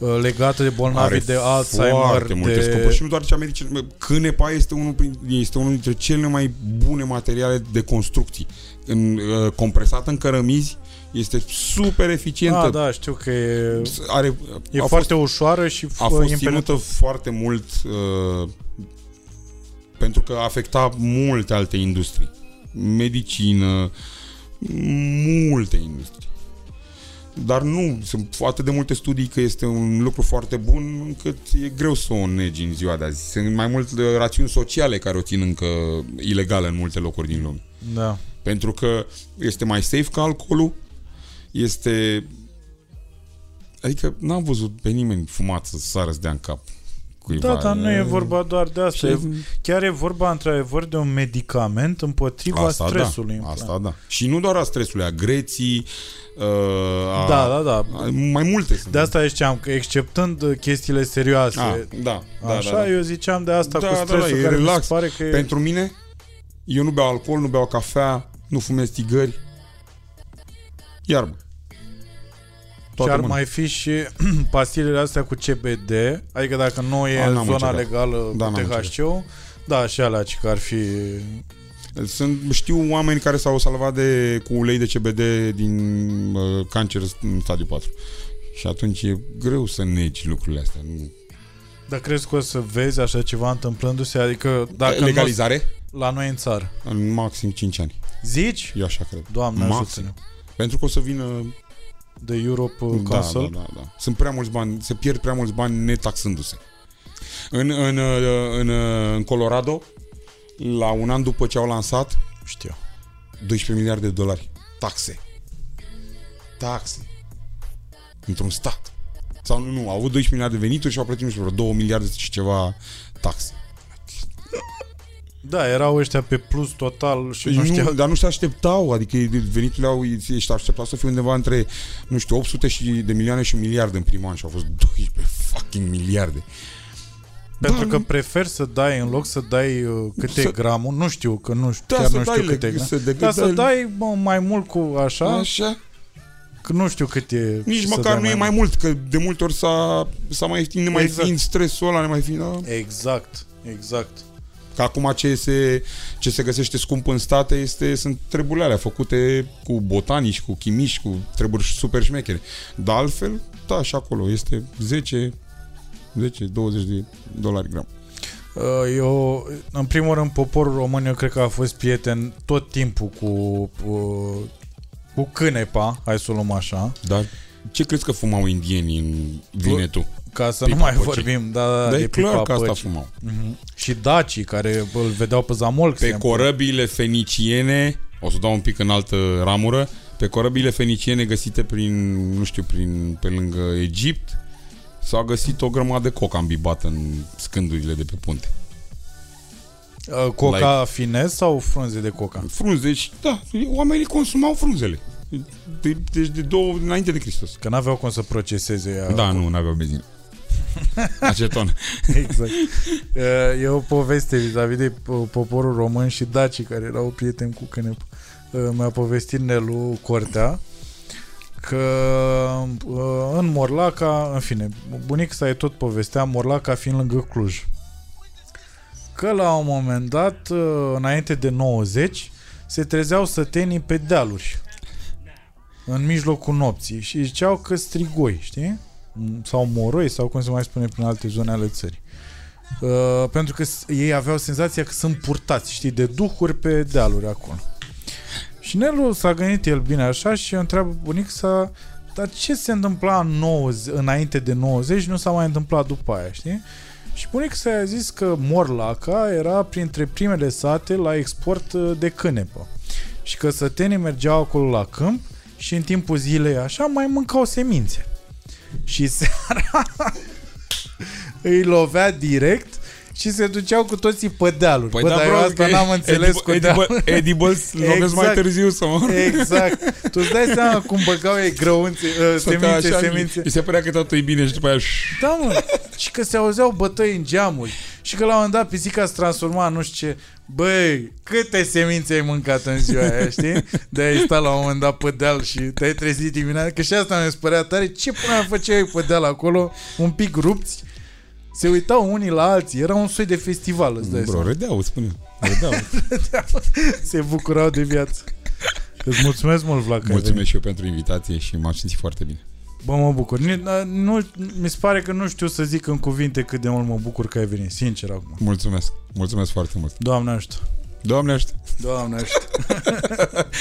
Uh, legată de bolnavi de Alzheimer. Foarte multe de... scopuri și nu doar cea medicină. Cânepa este unul, este unul dintre cele mai bune materiale de construcții. În, uh, compresată în cărămizi, este super eficientă. Ah, da, știu că e, are, e foarte fost, ușoară și a fost ținută foarte mult uh, pentru că afecta multe alte industrii. Medicină, multe industrii. Dar nu, sunt atât de multe studii că este un lucru foarte bun încât e greu să o negi în ziua de azi. Sunt mai multe rațiuni sociale care o țin încă ilegală în multe locuri din lume. Da. Pentru că este mai safe ca alcoolul, este... Adică n-am văzut pe nimeni fumat să sară să dea în cap cuiva. Da, dar nu e vorba doar de asta. Și... Chiar e vorba, într-adevăr, de un medicament împotriva asta da, stresului. Da, asta da. Și nu doar a stresului, a greții, uh, a, da, da, da. A, mai multe sunt. De asta ziceam că exceptând chestiile serioase, a, da, da, așa, da, da. eu ziceam de asta da, cu stresul da, da, care relax. mi se pare că e... Pentru mine, eu nu beau alcool, nu beau cafea, nu fumez tigări, iarbă. Și ar mai fi și <clears throat> pastilele astea cu CBD, adică dacă nu e în zona încercat. legală da, cu THC, da, și alea ce ar fi... Sunt, știu oameni care s-au salvat de, cu ulei de CBD din uh, cancer în stadiu 4. Și atunci e greu să negi lucrurile astea. Nu. Dar crezi că o să vezi așa ceva întâmplându-se? Adică dacă Legalizare? La noi în țară. În maxim 5 ani. Zici? Eu așa cred. Doamne ajută Pentru că o să vină de Europe uh, da, Council. Da, da, da. Sunt prea mulți bani, se pierd prea mulți bani netaxându-se. În, în, uh, în, uh, în Colorado, la un an după ce au lansat, știu, 12 miliarde de dolari. Taxe. Taxe. Într-un stat. Sau nu, nu, au avut 12 miliarde de venituri și au plătit, nu știu, 2 miliarde și ceva taxe. Da, erau ăștia pe plus total și Deci nu știau... nu, dar nu se așteptau, adică veniturile au, ești așteptat să fie undeva între, nu știu, 800 și de milioane și un miliard în primul an și au fost 12 fucking miliarde. Pentru Da, că nu. prefer să dai, în loc să dai uh, câte Să- gramul, nu știu, că nu știu, Da, chiar să nu știu dai câte le- gramul. să de- Dar să dai- dai bă, mai mult cu așa, Așa? că nu știu cât e. Nici să măcar dai nu e mai mult, că de multe ori s-a, s-a mai fiind, ne mai Exact. fiind stresul ăla, ne mai fiind... Da? Exact, exact. Că acum ce se, ce se găsește scump în state este, sunt treburile alea făcute cu botanici, cu chimici, cu treburi super șmechere. Dar altfel, da, și acolo este 10, 10, 20 de dolari gram. Uh, Eu, în primul rând, poporul român, eu cred că a fost prieten tot timpul cu, cu, cu cânepa, hai să o luăm așa, Dar ce crezi că fumau indienii în Vinetu? Ca să Pipa nu mai păcii. vorbim da, Dar de e clar pipa că asta păcii. fumau. Mhm. Și dacii, care îl vedeau pe Zamol, Pe corăbiile feniciene, o să dau un pic în altă ramură, pe corăbiile feniciene găsite prin, nu știu, prin, pe lângă Egipt, s-a găsit o grămadă de coca îmbibată în scândurile de pe punte. Uh, Coca finez sau frunze de coca? Frunze, deci, da, oamenii consumau frunzele. De, deci de două, înainte de Hristos. Că n-aveau cum să proceseze ea. Da, nu, n-aveau benzină. <laughs> Aceton. Exact. Uh, E o poveste vis-a-vis de po- poporul român și dacii care erau prieteni cu Cânep. Uh, Mi-a povestit Nelu Cortea că uh, în Morlaca, în fine, bunica sa e tot povestea, Morlaca fiind lângă Cluj. Că la un moment dat, uh, înainte de 90, se trezeau sătenii pe dealuri în mijlocul nopții și ziceau că strigoi, știi? Sau moroi, sau cum se mai spune prin alte zone ale țării. Uh, pentru că s- ei aveau senzația că sunt purtați, știi, de duhuri pe dealuri acolo. Și Nelu s-a gândit el bine așa și eu întreabă bunic sa dar ce se întâmpla în 90, înainte de 90 nu s-a mai întâmplat după aia, știi? Și bunic s-a zis că Morlaca era printre primele sate la export uh, de cânepă. Și că sătenii mergeau acolo la câmp și în timpul zilei așa mai mâncau semințe. Și seara <laughs> îi lovea direct și se duceau cu toții pe dealuri. Păi Bă, dar eu asta că n-am înțeles cu edible, dealuri. <laughs> edibles, lovesc Exact. mai târziu să mă... Exact. Tu îți dai seama cum băgau ei grăunțe, uh, semințe, semințe. Mi se părea că totul e bine și după aia... Da, mă. Și că se auzeau bătăi în geamuri. Și că la un moment dat pisica se transforma în nu știu ce. Băi, câte semințe ai mâncat în ziua aia, știi? De ai stat la un moment dat pe deal și te-ai trezit dimineața. Că și asta mi-a spărea tare. Ce până făceai pe deal acolo? Un pic rupți. Se uitau unii la alții. Era un soi de festival, îți dai Bro, seama. râdeau, spune. Râdeau. <laughs> Se bucurau de viață. Îți mulțumesc mult, Vlad, că ai venit. Mulțumesc și eu pentru invitație și m-am simțit foarte bine. Bă, mă bucur. Ni- Nu, mi se pare că nu știu să zic în cuvinte cât de mult mă bucur că ai venit. Sincer acum. Mulțumesc. Mulțumesc foarte mult. Doamne ajută. Doamne ajută. Doamne ajută. <laughs>